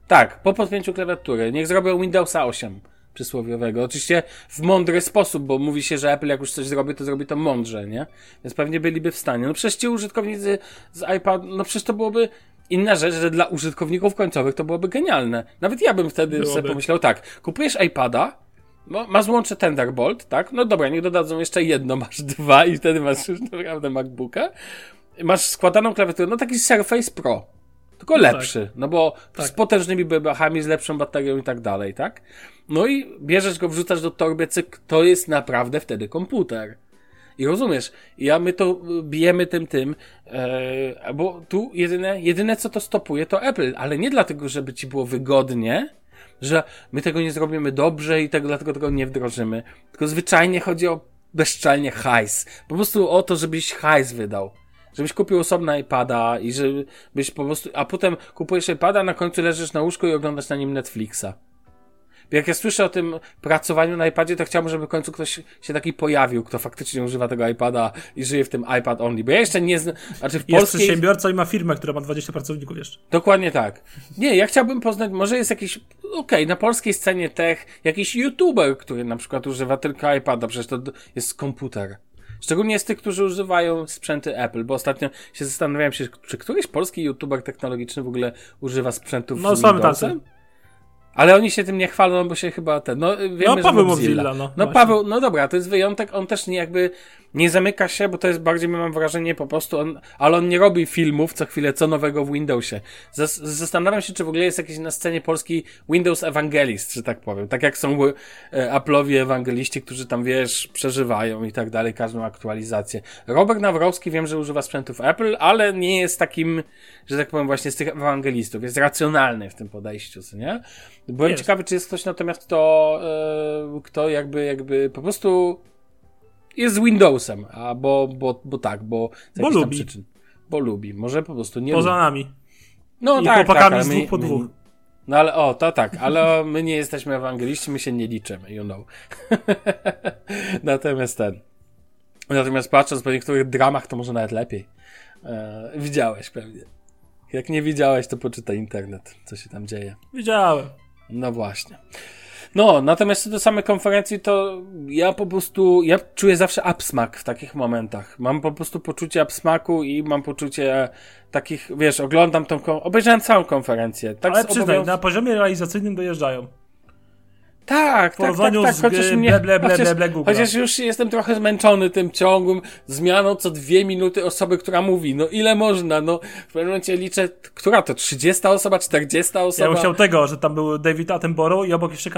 Tak, po podpięciu klawiatury. Niech zrobią Windowsa 8 przysłowiowego. Oczywiście w mądry sposób, bo mówi się, że Apple jak już coś zrobi, to zrobi to mądrze, nie? Więc pewnie byliby w stanie. No przecież ci użytkownicy z iPad, no przecież to byłoby inna rzecz, że dla użytkowników końcowych to byłoby genialne. Nawet ja bym wtedy Byłoby. sobie pomyślał tak, kupujesz iPada, no, masz łącze Thunderbolt, tak? No dobra, niech dodadzą jeszcze jedno, masz dwa i wtedy masz już naprawdę MacBooka. Masz składaną klawiaturę, no taki Surface Pro. Tylko lepszy, no bo Tak. z potężnymi bebachami, z lepszą baterią i tak dalej, tak? No i bierzesz go, wrzucasz do torby, cyk, to jest naprawdę wtedy komputer. I rozumiesz, ja my to y, bijemy tym tym, e, bo tu jedyne, jedyne co to stopuje to Apple, ale nie dlatego, żeby ci było wygodnie, że my tego nie zrobimy dobrze i tego, dlatego tego nie wdrożymy. Tylko zwyczajnie chodzi o bezczelnie hajs. Po prostu o to, żebyś hajs wydał. Żebyś kupił osobno iPada i żebyś po prostu, a potem kupujesz iPada, na końcu leżysz na łóżku i oglądasz na nim Netflixa. Jak ja słyszę o tym pracowaniu na iPadzie, to chciałbym, żeby w końcu ktoś się taki pojawił, kto faktycznie używa tego iPada i żyje w tym iPad only. Bo ja jeszcze nie znam, znaczy w Jest polskiej... przedsiębiorca i ma firmę, która ma 20 pracowników jeszcze. Dokładnie tak. Nie, ja chciałbym poznać, może jest jakiś, okej, na polskiej scenie tech, jakiś youtuber, który na przykład używa tylko iPada, przecież to jest komputer. Szczególnie z tych, którzy używają sprzęty Apple, bo ostatnio się zastanawiałem się, czy któryś polski youtuber technologiczny w ogóle używa sprzętów No, z Windowsem? tacy. Ale oni się tym nie chwalą, bo się chyba ten, no wiemy, No, Paweł Mozilla. Mozilla, no, no. Paweł, no dobra, to jest wyjątek, on też nie jakby nie zamyka się, bo to jest bardziej, mam wrażenie, po prostu on, ale on nie robi filmów co chwilę, co nowego w Windowsie. Zas zastanawiam się, czy w ogóle jest jakiś na scenie polski Windows Evangelist, że tak powiem. Tak jak są e, Apple'owi ewangeliści, którzy tam, wiesz, przeżywają i tak dalej, każdą aktualizację. Robert Nawrowski wiem, że używa sprzętów Apple, ale nie jest takim, że tak powiem, właśnie z tych ewangelistów. Jest racjonalny w tym podejściu, co nie? Byłem Jest. ciekawy, czy jest ktoś natomiast, kto, e, kto jakby, jakby po prostu jest z Windowsem, a bo, bo, bo tak, bo z Bo lubi. przyczyn. Bo lubi, może po prostu nie Poza lubi. nami. No I tak, tak, chłopakami ale z my- dwóch po my- dwóch. No ale o, to tak, ale [laughs] my nie jesteśmy ewangeliści, my się nie liczymy, you know. [laughs] Natomiast ten. Natomiast patrząc po niektórych dramach, to może nawet lepiej. E, widziałeś pewnie. Jak nie widziałeś, to poczytaj internet, co się tam dzieje. Widziałem. No właśnie. No, natomiast co do samej konferencji, to ja po prostu, ja czuję zawsze absmak w takich momentach. Mam po prostu poczucie absmaku i mam poczucie takich, wiesz, oglądam tą, obejrzałem całą konferencję. Tak Ale przyznaj, obowiąz- na poziomie realizacyjnym dojeżdżają. Tak, tak, tak, tak, z chociaż mnie, ble, ble, chociaż, ble, chociaż już jestem trochę zmęczony tym ciągłym zmianą co dwie minuty osoby, która mówi. No ile można, no w pewnym momencie liczę, która to, 30 osoba, 40 osoba? Ja bym chciał tego, że tam był David Attenborough i obok jeszcze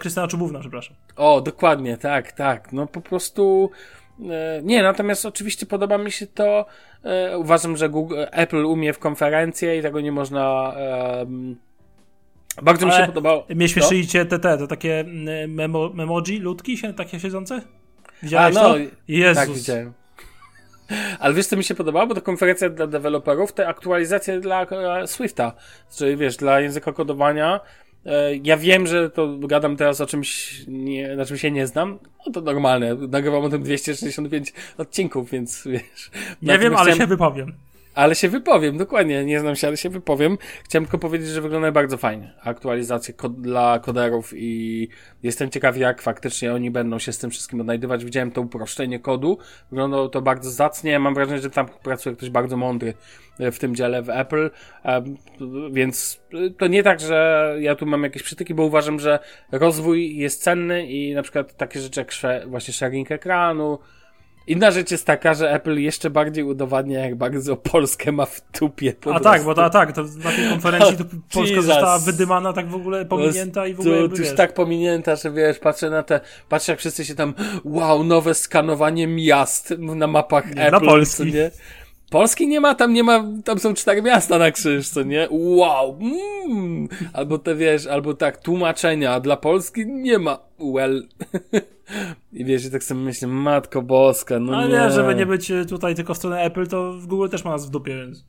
Krystyna Czubówna, przepraszam. O, dokładnie, tak, tak. No po prostu. E, nie, natomiast oczywiście podoba mi się to. E, uważam, że Google, Apple umie w konferencję i tego nie można. em, bardzo mi się Ale podobało. Mnie Co? śmieszyli cię te, te, te takie mm, memo, memoji, ludki się, takie siedzące? Widziałeś A, no, to? Jezus. Tak, widziałem. [laughs] Ale wiesz, co mi się podobało? Bo to konferencja dla deweloperów, te aktualizacje dla e, Swifta, czyli wiesz, dla języka kodowania. E, ja wiem, że to gadam teraz o czymś, nie, na czym się nie znam. No to normalne. Nagrywam o tym 265 odcinków, więc wiesz. Nie wiem, ale chciałem- się wypowiem. Ale się wypowiem, dokładnie, nie znam się, ale się wypowiem. Chciałem tylko powiedzieć, że wygląda bardzo fajnie. Aktualizacje kod dla koderów i jestem ciekaw, jak faktycznie oni będą się z tym wszystkim odnajdywać. Widziałem to uproszczenie kodu, wyglądało to bardzo zacnie. Mam wrażenie, że tam pracuje ktoś bardzo mądry w tym dziale w Apple, więc to nie tak, że ja tu mam jakieś przytyki, bo uważam, że rozwój jest cenny i na przykład takie rzeczy jak właśnie sharing ekranu, Inna rzecz jest taka, że Apple jeszcze bardziej udowadnia, jak bardzo Polskę ma w tupie. a tak, bo to, a tak, to na tej konferencji to [laughs] Polska Jesus. została wydymana tak w ogóle pominięta i w ogóle. To, już tak pominięta, że wiesz, patrzę na te, patrzę jak wszyscy się tam, wow, nowe skanowanie miast na mapach nie, Apple. Na Polski. Nie? Polski nie ma, tam nie ma, tam są cztery miasta na krzyż, co nie? Wow! Mm. Albo te wiesz, albo tak, tłumaczenia, a dla Polski nie ma. Well. [laughs] I wiesz, i tak sobie myślę, matko boska, no Ale nie. żeby nie być e, tutaj tylko w stronę Apple, to Google też ma nas w dupie, więc...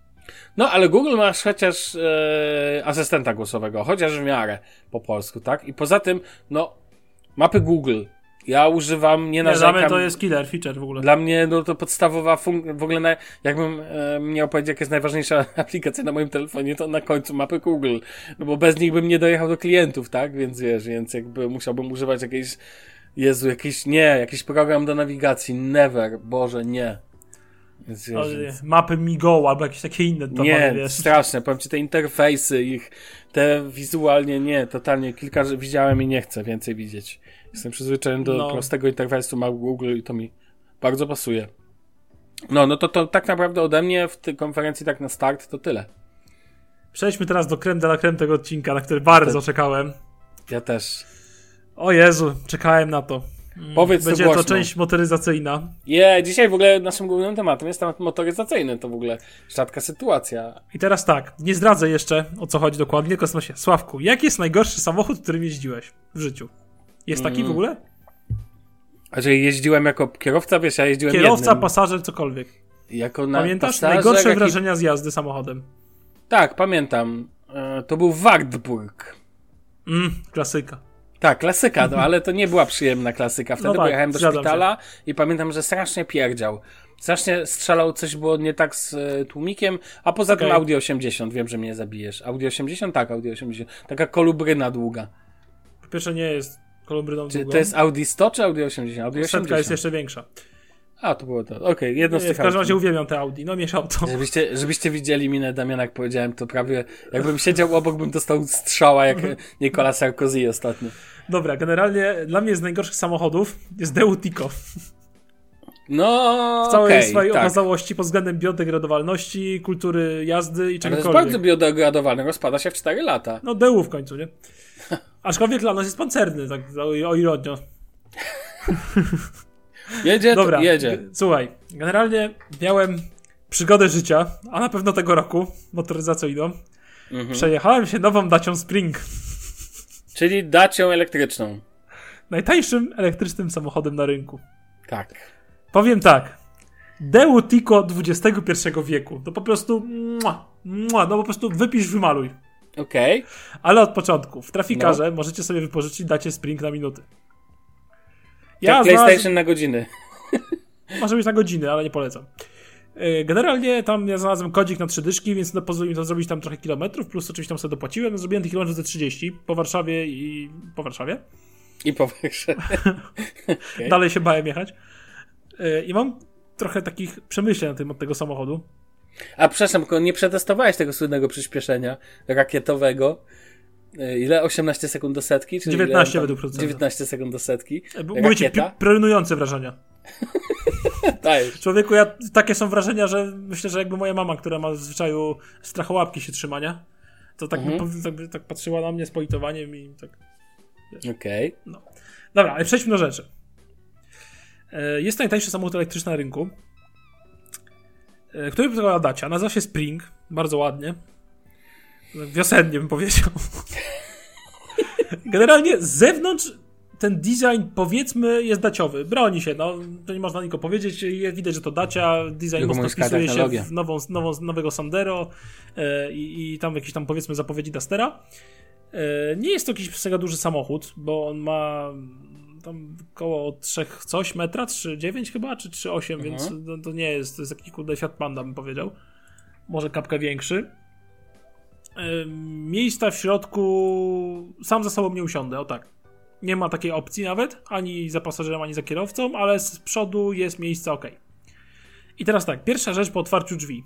No, ale Google masz chociaż e, asystenta głosowego, chociaż w miarę po polsku, tak? I poza tym, no, mapy Google, ja używam, nie narzekam. Nie, to jest killer feature w ogóle. Dla mnie no, to podstawowa funkcja, w ogóle na, jakbym e, miał powiedzieć, jaka jest najważniejsza [laughs] aplikacja na moim telefonie, to na końcu mapy Google. No bo bez nich bym nie dojechał do klientów, tak? Więc wiesz, więc jakby musiałbym używać jakiejś, Jezu, jakiś, nie, jakiś program do nawigacji, never, Boże, nie. Więc, wiesz, więc... Mapy Migo albo jakieś takie inne Nie, wiesz. straszne, powiem ci, te interfejsy ich, te wizualnie, nie, totalnie, kilka widziałem i nie chcę więcej widzieć. Jestem przyzwyczajony do no. prostego interfejsu Mac Google i to mi bardzo pasuje. No, no to, to tak naprawdę ode mnie w tej konferencji tak na start to tyle. Przejdźmy teraz do creme de la creme tego odcinka, na który bardzo Te... czekałem. Ja też. O Jezu, czekałem na to. Mm, Powiedz Będzie to, to część motoryzacyjna. Nie, yeah, dzisiaj w ogóle naszym głównym tematem jest temat motoryzacyjny. To w ogóle rzadka sytuacja. I teraz tak, nie zdradzę jeszcze o co chodzi dokładnie, tylko się. Sławku, jaki jest najgorszy samochód, którym jeździłeś w życiu? Jest taki mm. w ogóle? A że jeździłem jako kierowca, wiesz, ja jeździłem Kierowca, jednym. pasażer, cokolwiek. Jako na Pamiętasz pasażer, najgorsze jaki... wrażenia z jazdy samochodem? Tak, pamiętam. E, to był Wartburg. Mm, klasyka. Tak, klasyka, no, ale to nie była przyjemna klasyka. Wtedy no tak, pojechałem do szpitala się. i pamiętam, że strasznie pierdział. Strasznie strzelał, coś było nie tak z e, tłumikiem, a poza okay. tym Audi 80, wiem, że mnie zabijesz. Audi 80? Tak, Audi 80. Taka kolubryna długa. Po pierwsze nie jest czy długą. To jest Audi 100 czy Audi 80? Audi 80. jest jeszcze większa. A, to było to. Okej, okay, jedno z tych W każdym razie uwielbiam te Audi, no mieszał to. Żebyście, żebyście widzieli minę Damiana, jak powiedziałem, to prawie jakbym siedział obok, bym dostał strzała jak [laughs] Nicolas Sarkozy ostatnio. Dobra, generalnie dla mnie z najgorszych samochodów jest Deutico. No, W całej okay, swojej tak. okazałości pod względem biodegradowalności, kultury jazdy i czegokolwiek. Ale jest bardzo biodegradowalny, rozpada się w 4 lata. No, Deu w końcu, nie? [laughs] Aczkolwiek Lanos jest pancerny, tak o ironio. [laughs] Jedzie, Dobra, jedzie. Słuchaj, generalnie miałem przygodę życia, a na pewno tego roku, motoryzacyjną. Mhm. Przejechałem się nową Dacią Spring. Czyli Dacią elektryczną. Najtańszym elektrycznym samochodem na rynku. Tak. Powiem tak. Deu Tico XXI wieku. To po prostu mua, mua, no po prostu wypisz, wymaluj. Okej. Okay. Ale od początku. W trafikarze no. możecie sobie wypożyczyć dacie Spring na minuty. Ja tak, PlayStation znalazłem... na godziny. [laughs] Może być na godziny, ale nie polecam. E, generalnie tam ja znalazłem kodzik na trzy dyszki, więc no, pozwolił mi to zrobić tam trochę kilometrów, plus oczywiście tam sobie dopłaciłem. No, zrobiłem tych kilometrów ze 30 po Warszawie i po Warszawie. I po Warszawie. [laughs] okay. Dalej się bałem jechać. E, I mam trochę takich przemyśleń na tym od tego samochodu. A przepraszam, nie przetestowałeś tego słynnego przyspieszenia rakietowego? E, ile? 18 sekund do setki? Czy 19 ile? według producenta. 19 sekund do setki. Mówię ci, prenujące wrażenia. [laughs] tak. Człowieku, ja, takie są wrażenia, że myślę, że jakby moja mama, która ma w zwyczaju strachołapki się trzymania, to tak, mhm. by, tak, by, tak patrzyła na mnie z politowaniem i tak... Okej. Okay. No. Dobra, ale przejdźmy do rzeczy. E, jest najtańszy samochód elektryczny na rynku, e, który wygląda Dacia. Nazywa się Spring, bardzo ładnie. Wiosennie bym powiedział. Generalnie z zewnątrz ten design powiedzmy jest daciowy. Broni się, no to nie można nikogo powiedzieć. Widać, że to dacia. Design mocno wpisuje się w nową, nową, nowego Sandero e, i, tam jakieś tam powiedzmy zapowiedzi Dastera. E, nie jest to jakiś mega duży samochód, bo on ma tam około 3 coś metra, 3,9 chyba, czy 3,8, mhm. więc to, to, nie jest, to jest jakiś kurde Fiat Panda bym powiedział. może kapkę większy. E, miejsca w środku sam za sobą nie usiądę, o tak. Nie ma takiej opcji nawet, ani za pasażerem, ani za kierowcą, ale z przodu jest miejsce ok. I teraz tak, pierwsza rzecz po otwarciu drzwi.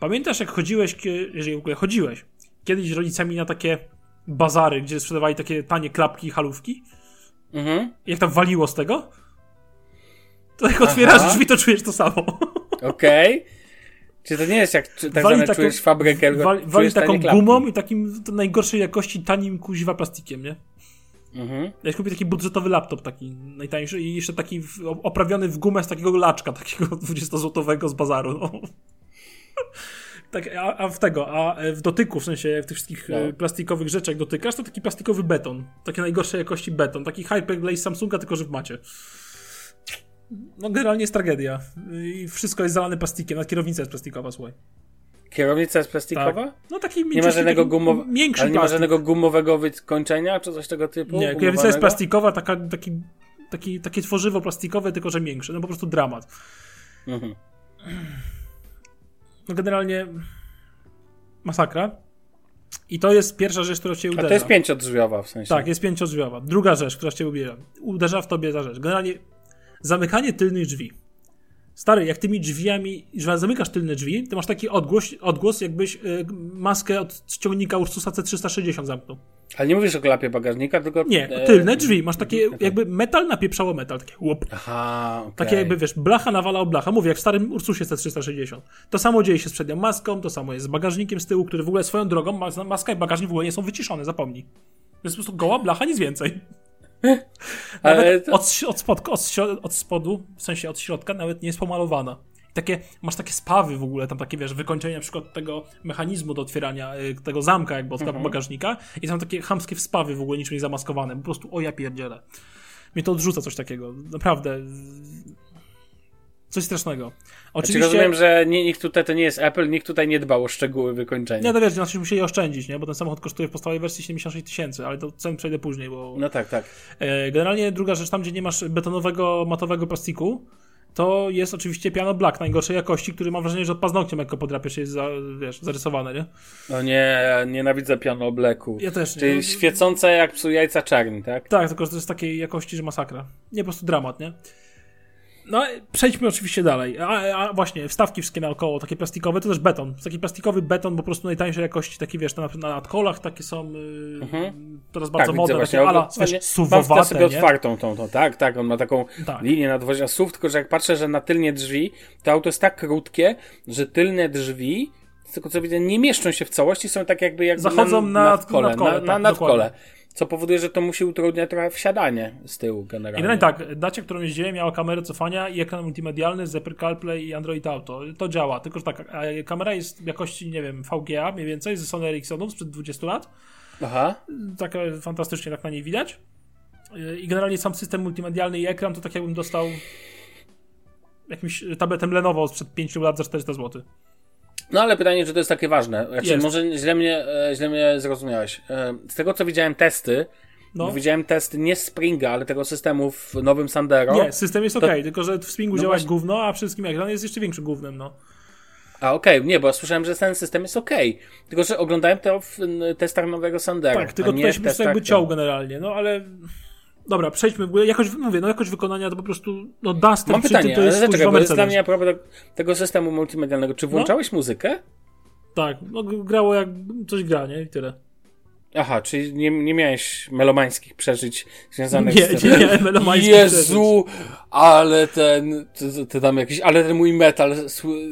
Pamiętasz, jak chodziłeś, jeżeli w ogóle chodziłeś, kiedyś z rodzicami na takie bazary, gdzie sprzedawali takie tanie klapki i halówki? Mhm. Jak tam waliło z tego? To jak otwierasz Aha. drzwi, to czujesz to samo. [laughs] Okej. Czy to nie jest jak czy, tak Wali zwane taką- czujesz fabrykę, Wali, wali taką gumą i takim najgorszej jakości tanim kuźwa plastikiem, nie? Mhm. Ja kupię taki budżetowy laptop taki najtańszy i jeszcze taki w, oprawiony w gumę z takiego laczka, takiego [laughs] 20-złotowego z bazaru. No. Tak, a, a w tego, a w dotyku, w sensie jak tych wszystkich No. e, plastikowych rzeczy jak dotykasz, to taki plastikowy beton. Takie najgorszej jakości beton. Taki Hyperglaze Samsunga, tylko że w macie. No generalnie jest tragedia. I wszystko jest zalane plastikiem, nawet kierownica jest plastikowa, słuchaj. Kierownica jest plastikowa? No taki Nie ma żadnego gumow... miększy Ale nie ma plastik. żadnego gumowego wykończenia, czy coś tego typu? Nie, kierownica jest plastikowa, taka, taki, taki, takie tworzywo plastikowe, tylko że większe. No po prostu dramat. Mhm. No generalnie masakra. I to jest pierwsza rzecz, która cię A uderza. to jest pięciodrzwiowa w sensie. Tak, jest pięciodrzwiowa. Druga rzecz, która cię uderza. Uderza w tobie za rzecz. Generalnie zamykanie tylnych drzwi. Stary, jak tymi drzwiami, że zamykasz tylne drzwi, to masz taki odgłos, odgłos jakbyś y, maskę od ciągnika Ursusa C360 zamknął. Ale nie mówisz o klapie bagażnika, tylko... Nie, e, tylne drzwi. Masz takie, jakby metal napieprzało metal. Takie łop. Aha, okej. Takie jakby, wiesz, blacha nawala o blacha. Mówię, jak w starym Ursusie C360. To samo dzieje się z przednią maską, to samo jest z bagażnikiem z tyłu, który w ogóle swoją drogą, mas- maska i bagażnik w ogóle nie są wyciszone, zapomnij. To jest po prostu goła blacha, nic więcej. [laughs] Ale to- od, od, od, od spodu, w sensie od środka, nawet nie jest pomalowana. Takie, masz takie spawy w ogóle, tam takie, wiesz, wykończenia na przykład tego mechanizmu do otwierania y, tego zamka jakby od Mhm. bagażnika i są takie chamskie wspawy w ogóle niczym nie zamaskowane. Po prostu, o ja pierdzielę. Mnie to odrzuca coś takiego. Naprawdę. Coś strasznego. Znaczy Oczywiście... rozumiem, że nie, nikt tutaj to nie jest Apple, nikt tutaj nie dbał o szczegóły wykończenia. Nie, to wiesz, znaczy musieli oszczędzić, nie? Bo ten samochód kosztuje w podstawowej wersji 76 tysięcy, ale to cen przejdę później, bo... No tak, tak. E, Generalnie druga rzecz, tam gdzie nie masz betonowego, matowego plastiku, to jest oczywiście piano black najgorszej jakości, który mam wrażenie, że od paznokciem jak go podrapiesz jest, za, wiesz, zarysowane, nie? No nie, nienawidzę piano obleku. Ja też nie. Czyli No, świecące jak psu jajca czarni, tak? Tak, tylko że to jest takiej jakości, że masakra. Nie, po prostu dramat, nie? No, przejdźmy oczywiście dalej. A, a właśnie, wstawki wszystkie naokoło, takie plastikowe, to też beton. Taki plastikowy beton, po prostu najtańszej jakości, taki wiesz, na, na nadkolach takie są yy, Mhm. teraz bardzo tak, modne, takie właśnie. ala, wiesz, Mam suwowate, sobie nie? otwartą tą, tą, tak, tak, on ma taką Tak. linię nadwozia SUV, tylko że jak patrzę, że na tylnie drzwi, to auto jest tak krótkie, że tylne drzwi, tego co widzę, nie mieszczą się w całości, są tak jakby, jakby Zachodzą na, na- nadkole, nadkole, na, na tak, nadkole. Co powoduje, że to musi utrudniać trochę wsiadanie z tyłu generalnie. I generalnie tak, dacia, którą jeździłem, miała kamerę cofania i ekran multimedialny z Apple CarPlay i Android Auto. To działa, tylko że tak, a kamera jest jakości, nie wiem, VGA mniej więcej, ze Sony Ericssonów sprzed 20 lat. Aha. Tak fantastycznie tak na niej widać. I generalnie sam system multimedialny i ekran to tak jakbym dostał jakimś tabletem Lenovo sprzed 5 lat za 400 zł. No ale pytanie, czy to jest takie ważne. Znaczy, Jest. może źle mnie, e, źle mnie zrozumiałeś. E, Z tego co widziałem testy, No. widziałem testy nie Springa, ale tego systemu w nowym Sandero. Nie, system jest To- ok, tylko że w Springu No działa właśnie. gówno, a wszystkim ekran jest jeszcze większym gównem, no. A okej, nie, bo ja słyszałem, że ten system jest okej. Tylko, że oglądałem to w testach nowego Sandero. Tak, tylko a nie tutaj się po prostu testach jakby ciął generalnie, no ale... Dobra, przejdźmy, bo jakoś, mówię, no jakość wykonania to po prostu, no Duster Mam pytanie, to jest ale bo jest dla mnie a propos te- tego systemu multimedialnego. Czy włączałeś muzykę? Tak, no grało jak coś gra, nie? I tyle. Aha, czyli nie, nie miałeś melomańskich przeżyć związanych Nie, z nie tym. miałem melomańskich Jezu, ale ten, ty, ty tam jakiś, ale ten mój metal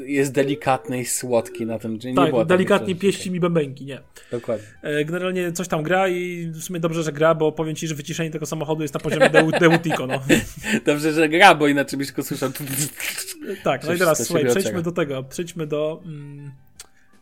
jest delikatny i słodki na tym. Czyli nie było Tak, delikatnie pieści mi bębenki, nie. Dokładnie. E, Generalnie coś tam gra i w sumie dobrze, że gra, bo powiem ci, że wyciszenie tego samochodu jest na poziomie Deu- [laughs] Deutico, no. Dobrze, że gra, bo inaczej byś go słyszał. Tak, no i teraz słuchaj, przejdźmy do tego, przejdźmy do mm,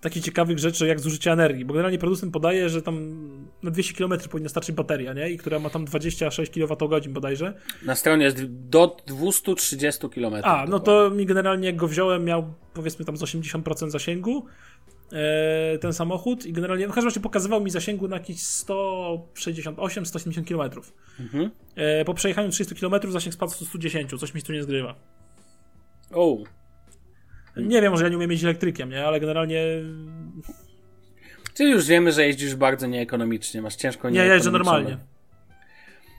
takich ciekawych rzeczy jak zużycie energii, bo generalnie producent podaje, że tam na 200 km powinna starczyć bateria, nie? I która ma tam 26 kWh bodajże. Na stronie jest do 230 km. A, no to mi generalnie jak go wziąłem miał powiedzmy tam z 80% zasięgu e, ten samochód i generalnie, w każdym razie pokazywał mi zasięgu na jakieś 168-170 km. Mhm. E, po przejechaniu 300 km zasięg spadł do 110, coś mi tu nie zgrywa. O, Nie wiem, może ja nie umiem jeździć elektrykiem, nie? Ale generalnie Czyli już wiemy, że jeździsz bardzo nieekonomicznie, masz ciężko nie, jeżdżę normalnie.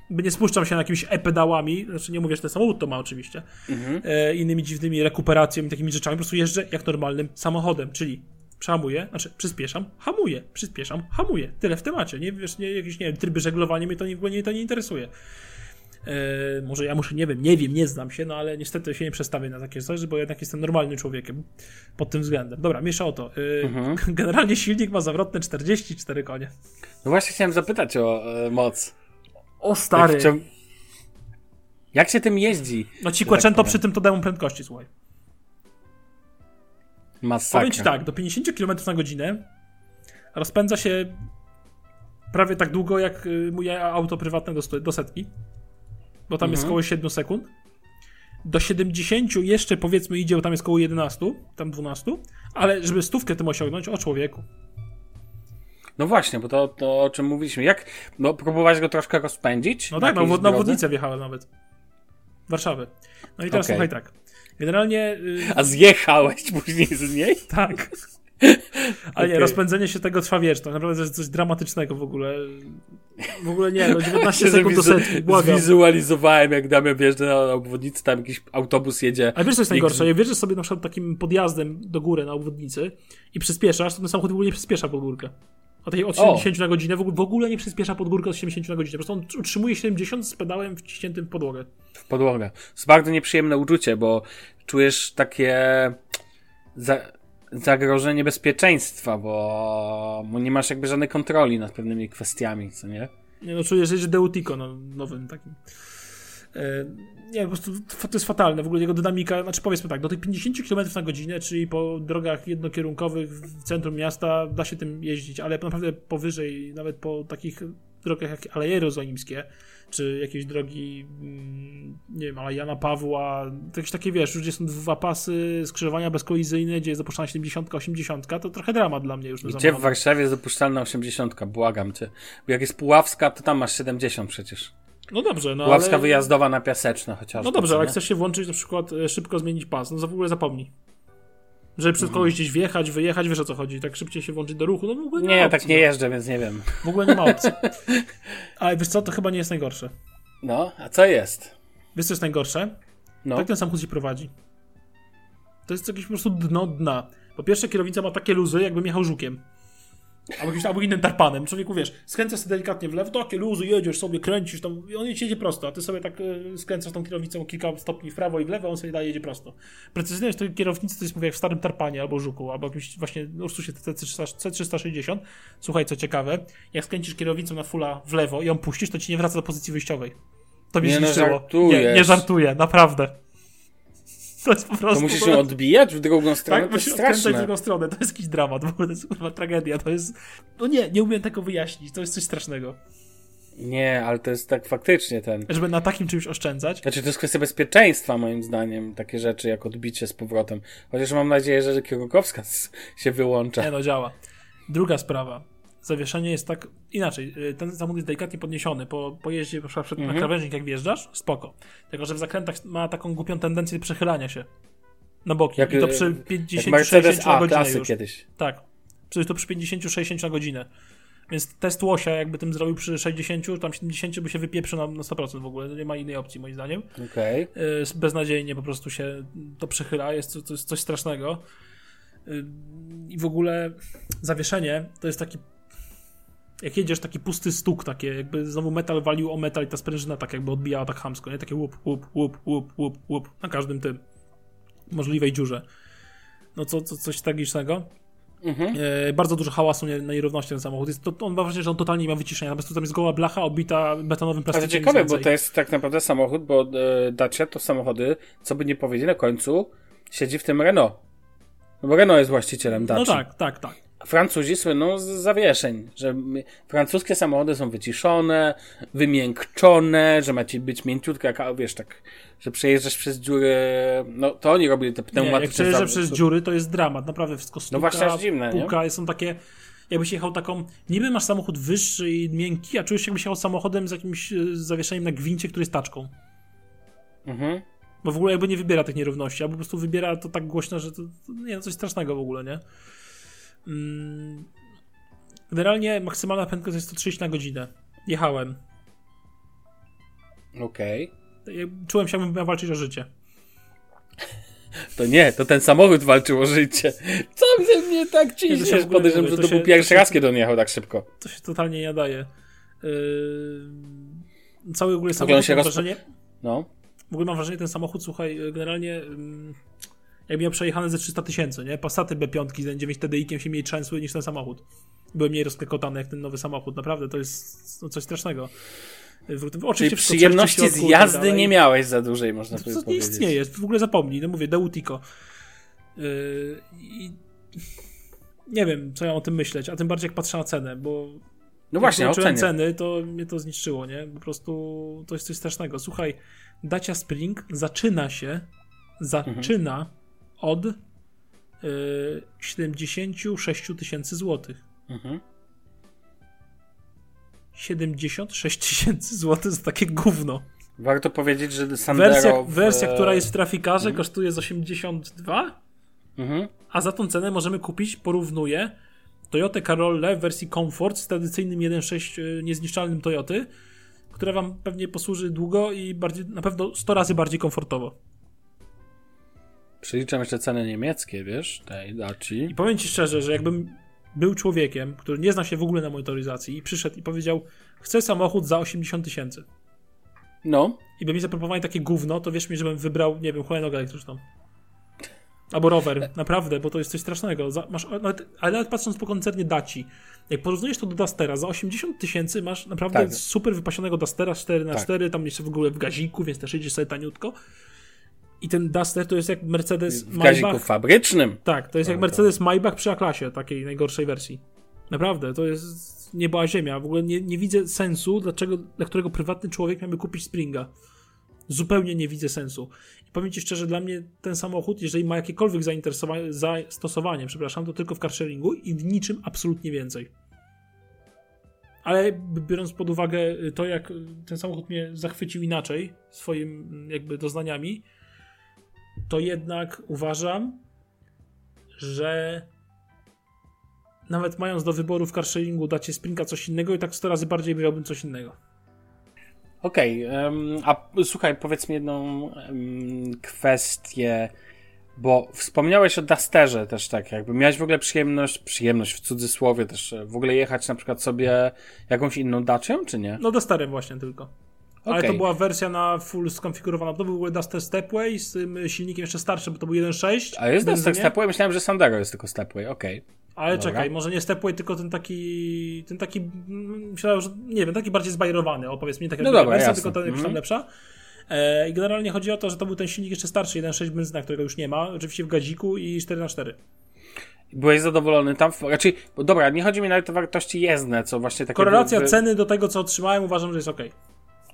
By nie spuszczam się na jakimiś e-pedałami, znaczy nie mówię, że ten samochód to ma oczywiście, Mhm. e, innymi dziwnymi rekuperacjami, takimi rzeczami, po prostu jeżdżę jak normalnym samochodem, czyli przehamuję, znaczy przyspieszam, hamuję, przyspieszam, hamuję. Tyle w temacie, nie wiesz, nie, jakieś, nie wiem, tryby żeglowania mnie to nie, w ogóle nie, to nie interesuje. E, może ja muszę, nie wiem, nie wiem, nie znam się, no ale niestety się nie przestawię na takie coś, bo jednak jestem normalnym człowiekiem pod tym względem. Dobra, miesza o to. E, Mhm. [laughs] Generalnie silnik ma zawrotne 44 konie. No właśnie chciałem zapytać o e, moc. O stary! Jak, jak się tym jeździ? No ci tak kłaczęto powiem. przy tym to dają prędkości, słuchaj. Masakra. Powiem ci tak, do 50 km na godzinę rozpędza się prawie tak długo jak y, moje auto prywatne do, do setki, bo tam jest Mhm. około 7 sekund. Do 70 jeszcze powiedzmy idzie, bo tam jest około 11, tam 12, ale żeby stówkę tym osiągnąć, o człowieku. No właśnie, bo to, to o czym mówiliśmy. Jak no, próbować go troszkę rozpędzić? No tak, no, na obwodnicę wjechałem nawet. Warszawy. No i teraz Okej. słuchaj tak. Generalnie y, A zjechałeś później z niej? [laughs] Tak. Ale nie, Okej. rozpędzenie się tego trwa wiesz, to naprawdę to jest coś dramatycznego w ogóle. W ogóle nie, no [laughs] 19 Się sekund do setki, błagam. Zwizualizowałem, jak Damian wjeżdża na obwodnicę, tam jakiś autobus jedzie. Ale wiesz co jest najgorsze? Jak wjeżdżasz sobie na przykład takim podjazdem do góry na obwodnicy i przyspieszasz, to ten samochód w ogóle nie przyspiesza pod górkę. O tej od O. 70 na godzinę w ogóle, w ogóle nie przyspiesza pod górkę od 70 na godzinę. Po prostu on utrzymuje 70 z pedałem wciśniętym w podłogę. w podłogę. To jest bardzo nieprzyjemne uczucie, bo czujesz takie za, zagrożenie bezpieczeństwa, bo, nie masz jakby żadnej kontroli nad pewnymi kwestiami, co nie? Nie no, czuję, że Deutico no, nowym takim. E, nie, po prostu to jest fatalne. W ogóle jego dynamika, znaczy powiedzmy tak, do tych 50 km na godzinę, czyli po drogach jednokierunkowych w centrum miasta da się tym jeździć, ale naprawdę powyżej, nawet po takich drogach jak Aleje Jerozolimskie, czy jakieś drogi, mm, nie wiem, ale Jana Pawła, to jakieś takie, wiesz, już gdzie są dwa pasy, skrzyżowania bezkolizyjne, gdzie jest dopuszczana 70, 80, to trochę dramat dla mnie już. Gdzie w. Warszawie jest dopuszczalna 80, błagam cię. Bo jak jest Puławska, to tam masz 70 przecież. No dobrze, no Puławska ale... wyjazdowa na Piaseczno chociażby. No dobrze, ale jak chcesz się włączyć na przykład e, szybko zmienić pas, no to w ogóle zapomnij. Żeby przed Mhm. kogoś gdzieś wjechać, wyjechać, wiesz o co chodzi, tak szybciej się włączyć do ruchu, no w ogóle nie, Nie, ma ja opcji, tak nie jeżdżę, więc nie wiem. W ogóle nie ma opcji. [laughs] Ale wiesz co, to chyba nie jest najgorsze. No, a co jest? Wiesz co jest najgorsze? No, Tak ten samochód się prowadzi. To jest jakieś po prostu dno dna. Po pierwsze kierownica ma takie luzy, jakbym jechał żukiem. Albo jakimś albo innym tarpanem. Człowieku, wiesz, skręcasz sobie delikatnie w lewo, takie luzy, jedziesz sobie, kręcisz tam i on jedzie prosto, a ty sobie tak e, skręcasz tą kierownicą kilka stopni w prawo i w lewo, on sobie daje, jedzie prosto. Precyzyjność tej kierownicy to jest, mówię, jak w starym tarpanie albo żuku, albo jakimś właśnie Ursusie C360. Słuchaj, co ciekawe, jak skręcisz kierownicą na fulla w lewo i ją puścisz, to ci nie wraca do pozycji wyjściowej. To mi Nie, no, nie, nie żartuję, naprawdę. To jest po prostu... to musisz się odbijać w drugą stronę, Tak, to musisz odkręcać w drugą stronę. To jest jakiś dramat, w ogóle to jest kurwa tragedia. To jest. No nie, nie umiem tego wyjaśnić. To jest coś strasznego. Nie, ale to jest tak faktycznie ten... Żeby na takim czymś oszczędzać. Znaczy, to jest kwestia bezpieczeństwa, moim zdaniem, takie rzeczy jak odbicie z powrotem. Chociaż mam nadzieję, że kierunkowska s- się wyłącza. Nie no, działa. Druga sprawa. Zawieszenie jest tak inaczej. Y, Ten samochód jest delikatnie podniesiony. Po, po jeździe na przykład Mhm. na krawężnik, jak wjeżdżasz, spoko. Tylko, że w zakrętach ma taką głupią tendencję przechylania się na boki. Jak, I to y, przy Jak 50-60 Mercedes na godzinę już. kiedyś. Tak. Przecież to przy 50-60 na godzinę. Więc test łosia, jakby tym zrobił przy 60, tam 70 by się wypieprzył na, na 100% w ogóle. Nie ma innej opcji, moim zdaniem. Okej. Yy, beznadziejnie po prostu się to przechyla, jest to, to jest coś strasznego. Yy, I w ogóle zawieszenie to jest taki. Jak jedziesz, taki pusty stuk, takie jakby znowu metal walił o metal i ta sprężyna tak jakby odbijała tak chamsko, nie? Takie łup, łup, łup, łup, łup, łup na każdym tym możliwej dziurze. No co, co coś tragicznego. Mhm. E, bardzo dużo hałasu nie- na nierówności ten samochód. Jest to, on ma wrażenie, że on totalnie nie ma wyciszenia. Po prostu tam jest goła blacha obita betonowym Ale plastikiem. ciekawe, nic bo to jest tak naprawdę samochód, bo e, Dacia to samochody, co by nie powiedzieć na końcu, siedzi w tym Renault. No bo Renault jest właścicielem Dacia. No tak, tak, tak. Francuzi słyną z zawieszeń, że francuskie samochody są wyciszone, wymiękczone, że macie być mięciutkie, jak, wiesz, tak, że przejeżdżasz przez dziury, no to oni robili te Nie, jak pneumatyczne przejeżdża za- przez dziury, to jest dramat. Naprawdę wszystko stuka, No właśnie, aż dziwne, nie? puka, są takie... Jakbyś jechał taką... Niby masz samochód wyższy i miękki, a czujesz się jakbyś jechał samochodem z jakimś e, zawieszeniem na gwincie, który jest taczką. Mhm. Bo w ogóle jakby nie wybiera tych nierówności, albo po prostu wybiera to tak głośno, że to, to nie, no coś strasznego w ogóle, nie? Mm. Generalnie maksymalna prędkość jest 130 na godzinę. Jechałem. Okej. Ja Czułem się, jakbym miał walczyć o życie. [laughs] To nie, to ten samochód walczył o życie. [laughs] Co mnie, mnie tak ciśnie? Podejrzewam, że to to był się- pierwszy to się- raz, kiedy on jechał tak szybko. To się totalnie nie nadaje. Yy... Cały w ogóle samochód się mam wrażenie, No. w ogóle mam wrażenie, ten samochód, słuchaj, generalnie ym, jak miał przejechane ze 300 tysięcy, nie? Passaty B5 z N9 TDI-kiem się mniej trzęsły niż ten samochód. Byłem mniej rozklekotany jak ten nowy samochód. Naprawdę, to jest no, coś strasznego. Czyli Oczywiście przyjemności z jazdy dalej. nie miałeś za dłużej, można To, by to nie powiedzieć. istnieje, w ogóle zapomnij, no mówię, Deutico. Yy, i nie wiem, co ja o tym myśleć, a tym bardziej jak patrzę na cenę, bo No właśnie, jak ceny, to mnie to zniszczyło, nie? Po prostu to jest coś strasznego. Słuchaj, Dacia Spring zaczyna się, zaczyna od yy, 76 tysięcy złotych. Mhm. 76 tysięcy złotych za takie gówno. Warto powiedzieć, że Sandero... Wersja, w- wersja która jest w trafikarze, kosztuje z 82, Mhm. a za tą cenę możemy kupić, porównuję, Toyota Corolla w wersji Comfort z tradycyjnym 1.6 y, niezniszczalnym Toyoty, która wam pewnie posłuży długo i bardziej, na pewno 100 razy bardziej komfortowo. Przeliczam jeszcze ceny niemieckie, wiesz, tej Daci. I powiem ci szczerze, że jakbym był człowiekiem, który nie zna się w ogóle na motoryzacji i przyszedł i powiedział, chcę samochód za 80 tysięcy No, i by mi zaproponowali takie gówno, to wierz mi, żebym wybrał, nie wiem, hulajnogę elektryczną. Albo rower, [laughs] naprawdę, bo to jest coś strasznego. Za, masz, nawet, ale nawet patrząc po koncernie Daci, jak porównujesz to do Dustera, za 80 tysięcy masz naprawdę Tak. super wypasionego Dustera 4x4, tam jeszcze w ogóle w gaziku, więc też jedziesz sobie taniutko. I ten Duster to jest jak Mercedes w Maybach. fabrycznym. Tak, to jest jak Tak, Mercedes Maybach przy A-klasie, takiej najgorszej wersji. Naprawdę, to jest nieba ziemia. W ogóle nie, nie widzę sensu, dlaczego, dla którego prywatny człowiek miałby kupić Springa. Zupełnie nie widzę sensu. I powiem Ci szczerze, dla mnie ten samochód, jeżeli ma jakiekolwiek zainteresowanie, zastosowanie, przepraszam, to tylko w carsharingu i w niczym absolutnie więcej. Ale biorąc pod uwagę to, jak ten samochód mnie zachwycił inaczej swoim jakby doznaniami, to jednak uważam, że nawet mając do wyboru w carsharingu dacie Springa coś innego i tak 100 razy bardziej wybrałbym coś innego. Okej, em, a słuchaj, powiedz mi jedną kwestię, bo wspomniałeś o Dusterze też tak jakby. Miałeś w ogóle przyjemność, przyjemność w cudzysłowie też, e, w ogóle jechać na przykład sobie jakąś inną Dacią, czy nie? No Dusterem właśnie tylko. Ale to była wersja na full skonfigurowana. To był Duster Stepway z tym silnikiem jeszcze starszym, bo to był 1.6. A jest Duster benzynie. Stepway? Myślałem, że Sandero jest tylko Stepway, okej. Ale Dobra. czekaj, może nie Stepway, tylko ten taki, ten taki, mm, myślałem, że, nie wiem, taki bardziej zbajrowany, o powiedz mi, tak jak No dobra, wersja, jasne. tylko ta jakoś tam Mhm. lepsza. E, I generalnie chodzi o to, że to był ten silnik jeszcze starszy, 1.6 benzyna, którego już nie ma, oczywiście w gaziku i 4x4. Byłeś zadowolony tam? Raczej, bo dobra, nie chodzi mi nawet o wartości jezdne, co właśnie takie... Korelacja wy- ceny do tego, co otrzymałem, uważam, że jest ok.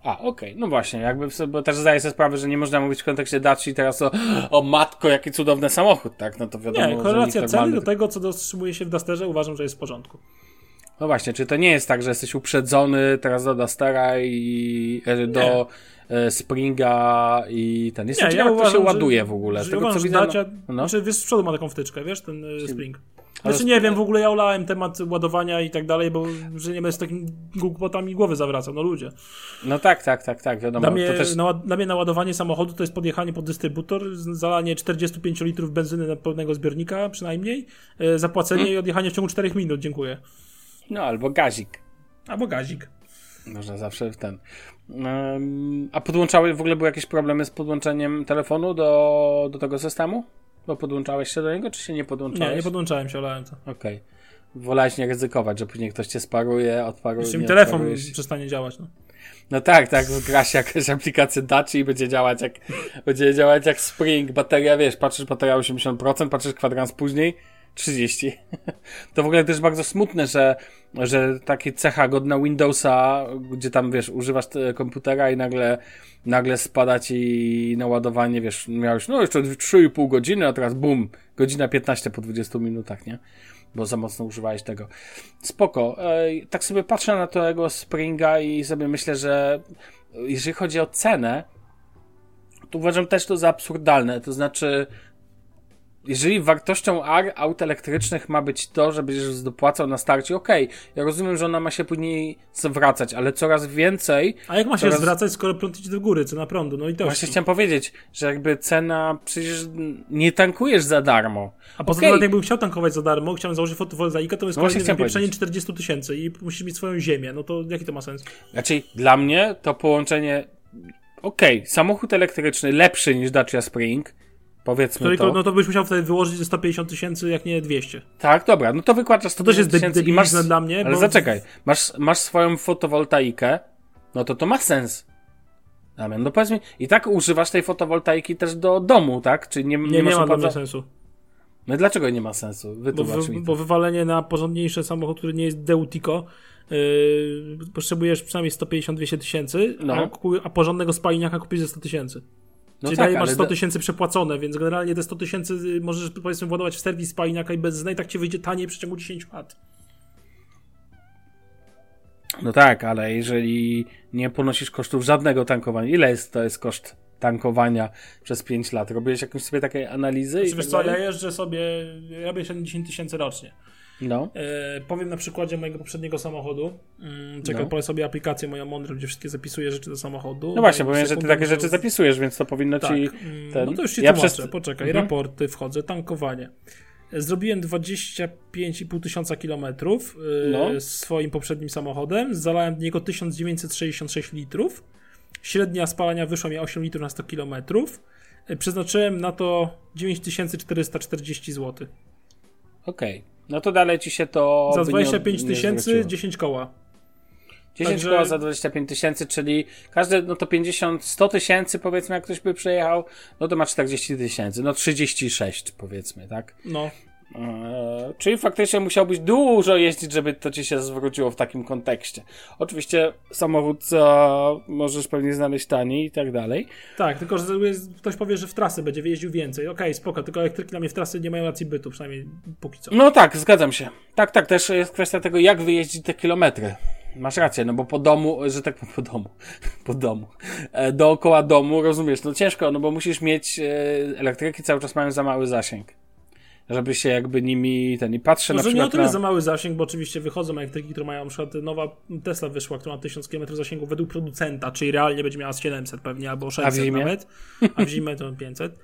A, okej, no właśnie, jakby, bo też zdaję sobie sprawę, że nie można mówić w kontekście Daci teraz o, o matko, jaki cudowny samochód, tak? No to wiadomo, Nie, korelacja nikt ceny normalny... do tego, co otrzymuje się w Dusterze, uważam, że jest w porządku. No właśnie, czy to nie jest tak, że jesteś uprzedzony teraz do Dustera i e, do e, Springa i ten. Jestem Nie, ciekaw, ja jak to się uważam, ładuje w ogóle. Z tego, uważam, co widzę, Dacia, no, no. Znaczy, wiesz, z przodu ma taką wtyczkę, wiesz, ten y, Spring. Ale Znaczy nie wiem, w ogóle ja olałem temat ładowania i tak dalej, bo że nie będę z takimi głupotami głowy zawracał, no ludzie. no tak, tak, tak, tak, wiadomo. Dla mnie, to też... na, dla mnie naładowanie samochodu to jest podjechanie pod dystrybutor, zalanie 45 litrów benzyny na pełnego zbiornika przynajmniej, e, zapłacenie Hmm? i odjechanie w ciągu 4 minut, dziękuję. No, albo gazik. Albo gazik. Można zawsze w ten. A podłączałeś, w ogóle były jakieś problemy z podłączeniem telefonu do, do tego systemu? Bo podłączałeś się do niego, czy się nie podłączałeś? Nie, nie podłączałem się, olałem to. Okej. Wolałeś nie ryzykować, że później ktoś cię sparuje, odparuje. Nie telefon odparujesz. przestanie działać, no. No tak, tak, gra się jakaś aplikacja Daci i będzie działać jak, będzie działać jak Spring, bateria, wiesz, patrzysz bateria 80%, patrzysz kwadrans później 30. [laughs] To w ogóle też bardzo smutne, że, że takie cecha godna Windowsa, gdzie tam, wiesz, używasz te- komputera i nagle, nagle spada ci naładowanie, wiesz, miałeś, no jeszcze 3,5 godziny, a teraz bum, godzina 15 po 20 minutach, nie? Bo za mocno używałeś tego. Spoko. Tak sobie patrzę na tego Springa i sobie myślę, że jeżeli chodzi o cenę, uważam też to za absurdalne. To znaczy, jeżeli wartością R aut elektrycznych ma być to, że będziesz dopłacał na starcie, okej, okay, ja rozumiem, że ona ma się później zwracać, ale coraz więcej... A jak ma się coraz... zwracać, skoro prąd idzie do góry, cena prądu, no i to. Właśnie chciałem powiedzieć, że jakby cena, przecież nie tankujesz za darmo. A poza tym, okay. jakbym chciał tankować za darmo, chciałem założyć fotowoltaikę, to jest no kolejne wypieprzenie 40 tysięcy i musisz mieć swoją ziemię, no to jaki to ma sens? Raczej dla mnie to połączenie okej, okay, samochód elektryczny lepszy niż Dacia Spring, Powiedzmy Który, to. No to byś musiał wtedy wyłożyć 150 tysięcy, jak nie 200. Tak, dobra, no to wykładasz 150 tysięcy i masz... dla mnie, Ale bo... zaczekaj, masz, masz swoją fotowoltaikę, no to to ma sens. Damian, no powiedz mi, i tak używasz tej fotowoltaiki też do domu, tak? Czy nie, nie, nie, nie ma opłaca... sensu. No i dlaczego nie ma sensu? Bo, wy, bo wywalenie na porządniejszy samochód, który nie jest Deutico, yy, potrzebujesz przynajmniej 150-200 tysięcy, no. a, a porządnego spaliniaka kupisz za 100 tysięcy. No Czyli tak, daje, masz 100 tysięcy przepłacone, więc generalnie te 100 tysięcy y, możesz powiedzmy władować w serwis spalinaka i benzyna i tak ci wyjdzie taniej w przeciągu 10 lat. No tak, ale jeżeli nie ponosisz kosztów żadnego tankowania, ile jest to jest koszt tankowania przez 5 lat? Robiłeś jakąś sobie takiej analizy? Znaczy, tak co, ja jeżdżę sobie, robię 70 tysięcy rocznie. No. E, powiem na przykładzie mojego poprzedniego samochodu. Mm, czekaj, no. sobie aplikację moją mądrą, gdzie wszystkie zapisuję rzeczy do samochodu. No właśnie, powiem, że ty takie rzeczy zapisujesz, więc to powinno tak. ci... Mm, ten... No to już ci ja tłumaczę, przez... poczekaj. Mhm. Raporty, wchodzę, tankowanie. Zrobiłem 25,5 tysiąca kilometrów yy, no. swoim poprzednim samochodem. Zalałem w niego 1966 litrów. Średnia spalania wyszła mi 8 litrów na 100 kilometrów. Yy, przeznaczyłem na to 9440 zł. Okej. Okay. No to dalej ci się to. Za 25 tysięcy 10 koła. 10 Także... koła za 25 tysięcy, czyli każde, no to 50, 100 tysięcy powiedzmy, jak ktoś by przejechał, no to ma 40 tysięcy, no 36 powiedzmy, tak? No. Eee, czyli faktycznie musiałbyś dużo jeździć, żeby to ci się zwróciło w takim kontekście. Oczywiście samochód co możesz pewnie znaleźć taniej i tak dalej. Tak, tylko że ktoś powie, że w trasy będzie wyjeździł więcej. Okej, okay, spoko, tylko elektryki dla mnie w trasy nie mają racji bytu, przynajmniej póki co. No tak, zgadzam się. Tak, tak, też jest kwestia tego, jak wyjeździć te kilometry. Masz rację, no bo po domu, że tak po domu, [laughs] po domu, e, dookoła domu, rozumiesz, no ciężko, no bo musisz mieć, e, elektryki cały czas mają za mały zasięg żeby się jakby nimi ten i patrzę Może na przykład nie o tyle na... za mały zasięg, bo oczywiście wychodzą elektryki, które mają na przykład nowa Tesla wyszła, która ma 1000 km zasięgu według producenta, czyli realnie będzie miała 700 pewnie albo 600 a nawet, a w zimę to 500.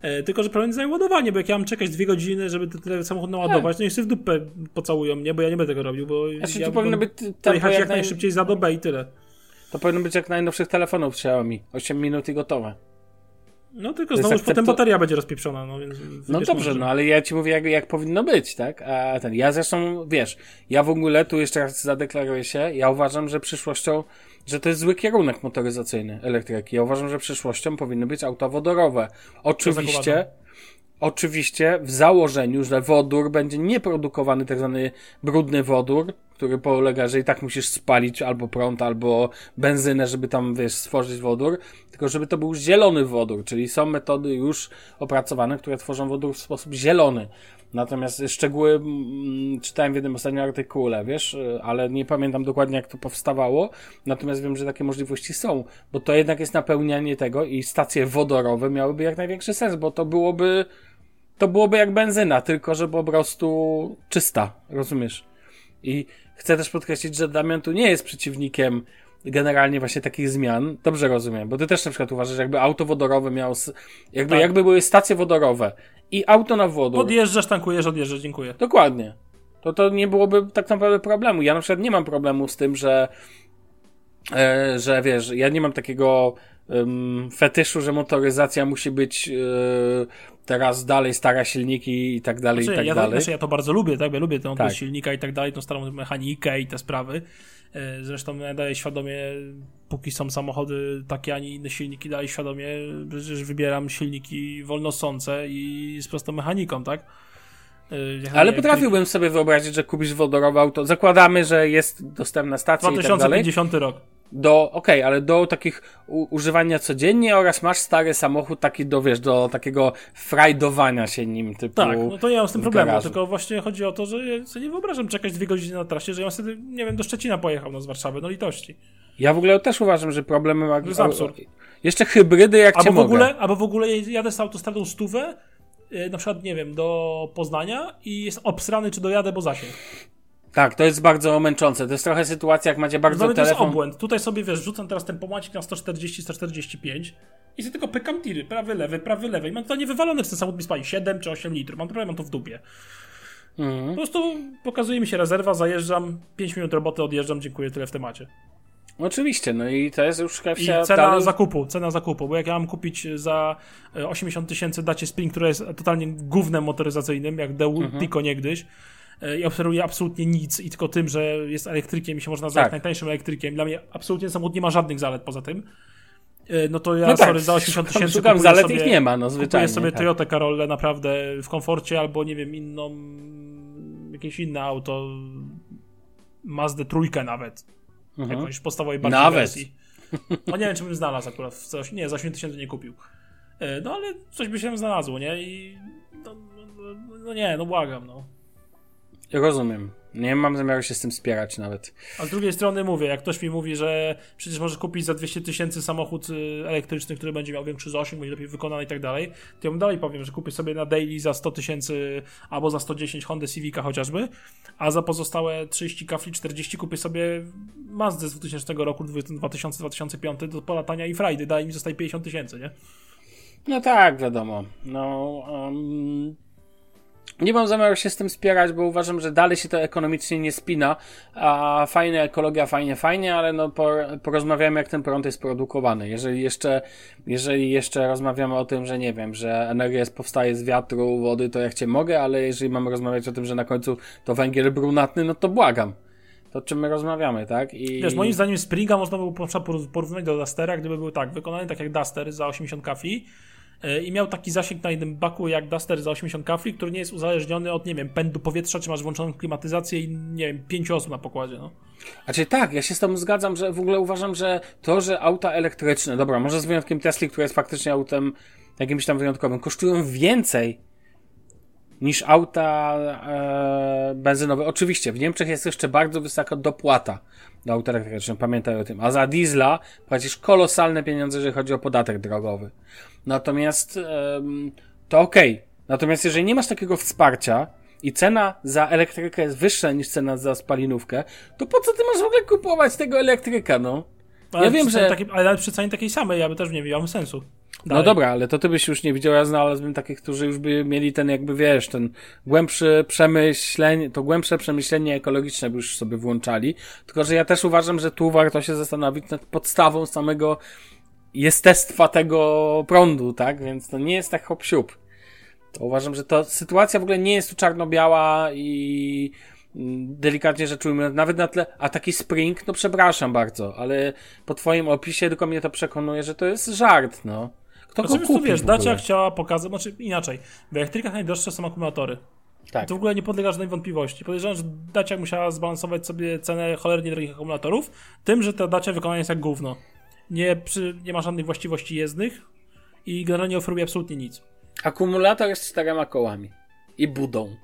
E, tylko, że problem jest ładowanie, bo jak ja mam czekać dwie godziny, żeby ten samochód naładować, no i sobie w dupę pocałują mnie, bo ja nie będę tego robił, bo znaczy, ja to powinno być jechać jak, jak najszybciej za dobę i tyle. To powinno być jak najnowszych telefonów Xiaomi. 8 minut i gotowe. No tylko znowu akceptu... potem bateria będzie rozpieprzona, no więc... No dobrze, no ale ja ci mówię jak, jak powinno być, tak? A ten, ja zresztą, wiesz, ja w ogóle tu jeszcze raz zadeklaruję się, ja uważam, że przyszłością, że to jest zły kierunek motoryzacyjny elektryki. Ja uważam, że przyszłością powinny być auta wodorowe. Oczywiście, oczywiście w założeniu, że wodór będzie nieprodukowany, tak zwany brudny wodór, który polega, że i tak musisz spalić albo prąd, albo benzynę, żeby tam, wiesz, stworzyć wodór, tylko żeby to był zielony wodór, czyli są metody już opracowane, które tworzą wodór w sposób zielony. Natomiast szczegóły mm, czytałem w jednym ostatnim artykule, wiesz, ale nie pamiętam dokładnie jak to powstawało. Natomiast wiem, że takie możliwości są, bo to jednak jest napełnianie tego i stacje wodorowe miałyby jak największy sens, bo to byłoby to byłoby jak benzyna, tylko że po prostu czysta, rozumiesz? I chcę też podkreślić, że Damian tu nie jest przeciwnikiem generalnie właśnie takich zmian. Dobrze rozumiem, bo ty też na przykład uważasz, jakby auto wodorowe miało, jakby, tak. jakby były stacje wodorowe i auto na wodór. Odjeżdżasz, tankujesz, odjeżdżasz, dziękuję. Dokładnie. To to nie byłoby tak naprawdę problemu. Ja na przykład nie mam problemu z tym, że e, że wiesz, ja nie mam takiego um, fetyszu, że motoryzacja musi być e, teraz dalej stara silniki i tak dalej, znaczy, i tak ja dalej. To, znaczy, ja to bardzo lubię, tak? Ja lubię tę tak. silnika i tak dalej, tą starą mechanikę i te sprawy. E, zresztą ja daję świadomie, póki są samochody takie, a nie inne silniki, daję świadomie, że wybieram silniki wolnosące i z prostą mechaniką, tak? E, Ale potrafiłbym sobie wyobrazić, że kupisz wodorowe auto. Zakładamy, że jest dostępna stacja 2050 i tak dalej. rok do, okej, okay, ale do takich u, używania codziennie oraz masz stary samochód taki do, wiesz, do takiego frajdowania się nim, typu Tak, no to nie mam z tym problemu, tylko właśnie chodzi o to, że ja sobie nie wyobrażam czekać dwie godziny na trasie, że ja wtedy, nie wiem, do Szczecina pojechał, no z Warszawy, no litości. Ja w ogóle też uważam, że problemem... To jest absurd. Jeszcze hybrydy jak albo cię w mogę. ogóle, Albo w ogóle jadę z autostradą stówę, yy, na przykład, nie wiem, do Poznania i jest obsrany, czy dojadę, bo zasięg. Tak, to jest bardzo męczące. To jest trochę sytuacja, jak macie bardzo Dla mnie to jest telefon... obłęd. Tutaj sobie, wiesz, rzucam teraz ten pomacik na 140-145 i sobie tylko pykam tiry, prawy, lewy, prawy, lewy. I mam to nie wywalone, czy ten samochód mi spali 7 czy 8 litrów. Mam prawie, mam to w dupie. Mhm. Po prostu pokazuje mi się rezerwa, zajeżdżam, 5 minut roboty, odjeżdżam, dziękuję, tyle w temacie. Oczywiście, no i to jest już I kwestia cena dalej... zakupu, cena zakupu, bo jak ja mam kupić za e, 80 tysięcy dacie Spring, które jest totalnie gównem motoryzacyjnym, jak Deu Mhm. Tico niegdyś, e, i oferuje absolutnie nic i tylko tym, że jest elektrykiem i się można nazwać Tak. najtańszym elektrykiem. Dla mnie absolutnie samochód nie ma żadnych zalet poza tym. E, No to ja No tak, sorry, za 80 szukam- tysięcy szukam kupuję zalet, sobie, ich nie ma, no kupuję zwyczajnie. sobie tak. Toyotę Corollę naprawdę w komforcie albo nie wiem, inną jakieś inne auto Mazdę trójkę nawet. Mhm. Jakąś podstawowej bardziej Nawet. wersji. No nie wiem, czy bym znalazł akurat. W coś, nie, za 8 tysięcy nie kupił. E, No ale coś by się znalazło, nie? I no, no, no nie, no błagam, no. Rozumiem. Nie mam zamiaru się z tym spierać nawet. A z drugiej strony mówię, jak ktoś mi mówi, że przecież możesz kupić za 200 tysięcy samochód y, elektryczny, który będzie miał większy zasięg, będzie lepiej wykonany i tak dalej, to ja mu dalej powiem, że kupię sobie na daily za 100 tysięcy albo za 110 Honda Civica chociażby, a za pozostałe 30 kafli, 40 kupię sobie Mazdę z 2000 roku, 2000-2005 do polatania i frajdy, daje mi zostaje 50 tysięcy, nie? No tak, wiadomo. No, um, nie mam zamiaru się z tym spierać, bo uważam, że dalej się to ekonomicznie nie spina. A fajna ekologia, fajnie, fajnie, ale no por, porozmawiamy, jak ten prąd jest produkowany. Jeżeli jeszcze, jeżeli jeszcze rozmawiamy o tym, że nie wiem, że energia jest, powstaje z wiatru, wody, to jak cię mogę, ale jeżeli mamy rozmawiać o tym, że na końcu to węgiel brunatny, no to błagam. To czym my rozmawiamy, tak? I... Wiesz, moim zdaniem Springa można było porównać do Dustera, gdyby był tak, wykonany tak jak Duster za 80 kafli yy, i miał taki zasięg na jednym baku jak Duster za 80 kafli, który nie jest uzależniony od, nie wiem, pędu powietrza, czy masz włączoną klimatyzację i, nie wiem, pięciu osób na pokładzie, no. Znaczy tak, ja się z tobą zgadzam, że w ogóle uważam, że to, że auta elektryczne, dobra, może z wyjątkiem Tesli, które jest faktycznie autem jakimś tam wyjątkowym, kosztują więcej niż auta e, benzynowe. Oczywiście, w Niemczech jest jeszcze bardzo wysoka dopłata do aut elektrycznych, pamiętaj o tym. A za diesla płacisz kolosalne pieniądze, jeżeli chodzi o podatek drogowy. Natomiast to okej. Natomiast jeżeli nie masz takiego wsparcia i cena za elektrykę jest wyższa niż cena za spalinówkę, to po co ty masz w ogóle kupować tego elektryka, no? Ale Ja wiem, że- Takiej, ale przy cenie takiej samej, ja by też nie miałem sensu. No Dalej. dobra, ale to ty byś już nie widział, ja znalazłbym takich, którzy już by mieli ten jakby, wiesz, ten głębszy przemyślenie, to głębsze przemyślenie ekologiczne by już sobie włączali, tylko że ja też uważam, że tu warto się zastanowić nad podstawą samego jestestwa tego prądu, tak, więc to nie jest tak hop siup. To uważam, że to sytuacja w ogóle nie jest tu czarno-biała i mm, delikatnie rzecz ujmując, nawet na tle, a taki Spring, no przepraszam bardzo, ale po twoim opisie tylko mnie to przekonuje, że to jest żart, no. Kto Znaczy, go kupi tu wiesz? Dacia chciała pokazać, znaczy inaczej, w elektrykach najdroższe są akumulatory. Tak. To w ogóle nie podlega żadnej wątpliwości. Podejrzewam, że Dacia musiała zbalansować sobie cenę cholernie drogich akumulatorów, tym, że ta Dacia wykonana jest jak gówno. Nie, przy, nie ma żadnych właściwości jezdnych i generalnie oferuje absolutnie nic. Akumulator jest z czterema kołami. I budą.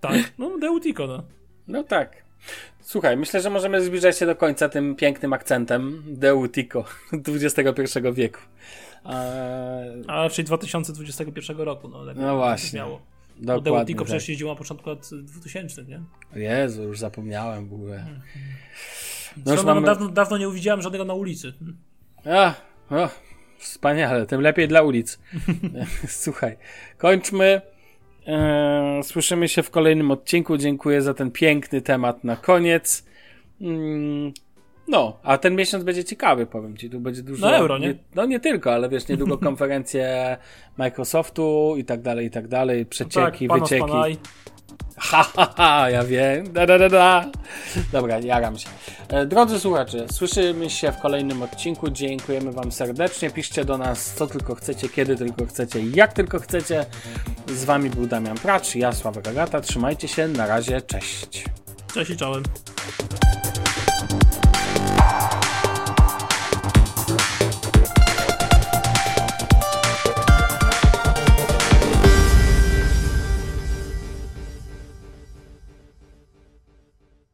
Tak, [laughs] no Deutico, no. No tak. Słuchaj, myślę, że możemy zbliżać się do końca tym pięknym akcentem Deutico XXI [laughs] wieku. Eee, A raczej 2021 roku, no. Tak No właśnie. Miało. Bo dokładnie. Deutico Tak. przecież jeździło na początku lat 2000, nie? Jezu, już zapomniałem w ogóle. Hmm. No mamy... dawno, dawno nie uwidziałem żadnego na ulicy. A, o, wspaniale, tym lepiej dla ulic. [laughs] Słuchaj, kończmy. Eee, słyszymy się w kolejnym odcinku. Dziękuję za ten piękny temat na koniec. Mm, no, a ten miesiąc będzie ciekawy, powiem ci. Tu będzie dużo. No euro, nie? no nie tylko, ale wiesz, niedługo [laughs] konferencje Microsoftu i tak dalej, i tak dalej. Przecieki, panos wycieki. panaj. [laughs] Ha, ha, ha, ja wiem. Da, da, da, da. Dobra, jaram się. E, Drodzy słuchacze, słyszymy się w kolejnym odcinku. Dziękujemy Wam serdecznie. Piszcie do nas, co tylko chcecie, kiedy tylko chcecie, jak tylko chcecie. Z Wami był Damian Pracz, ja Sławek Agata. Trzymajcie się, na razie, cześć. Cześć i czołem. Bye.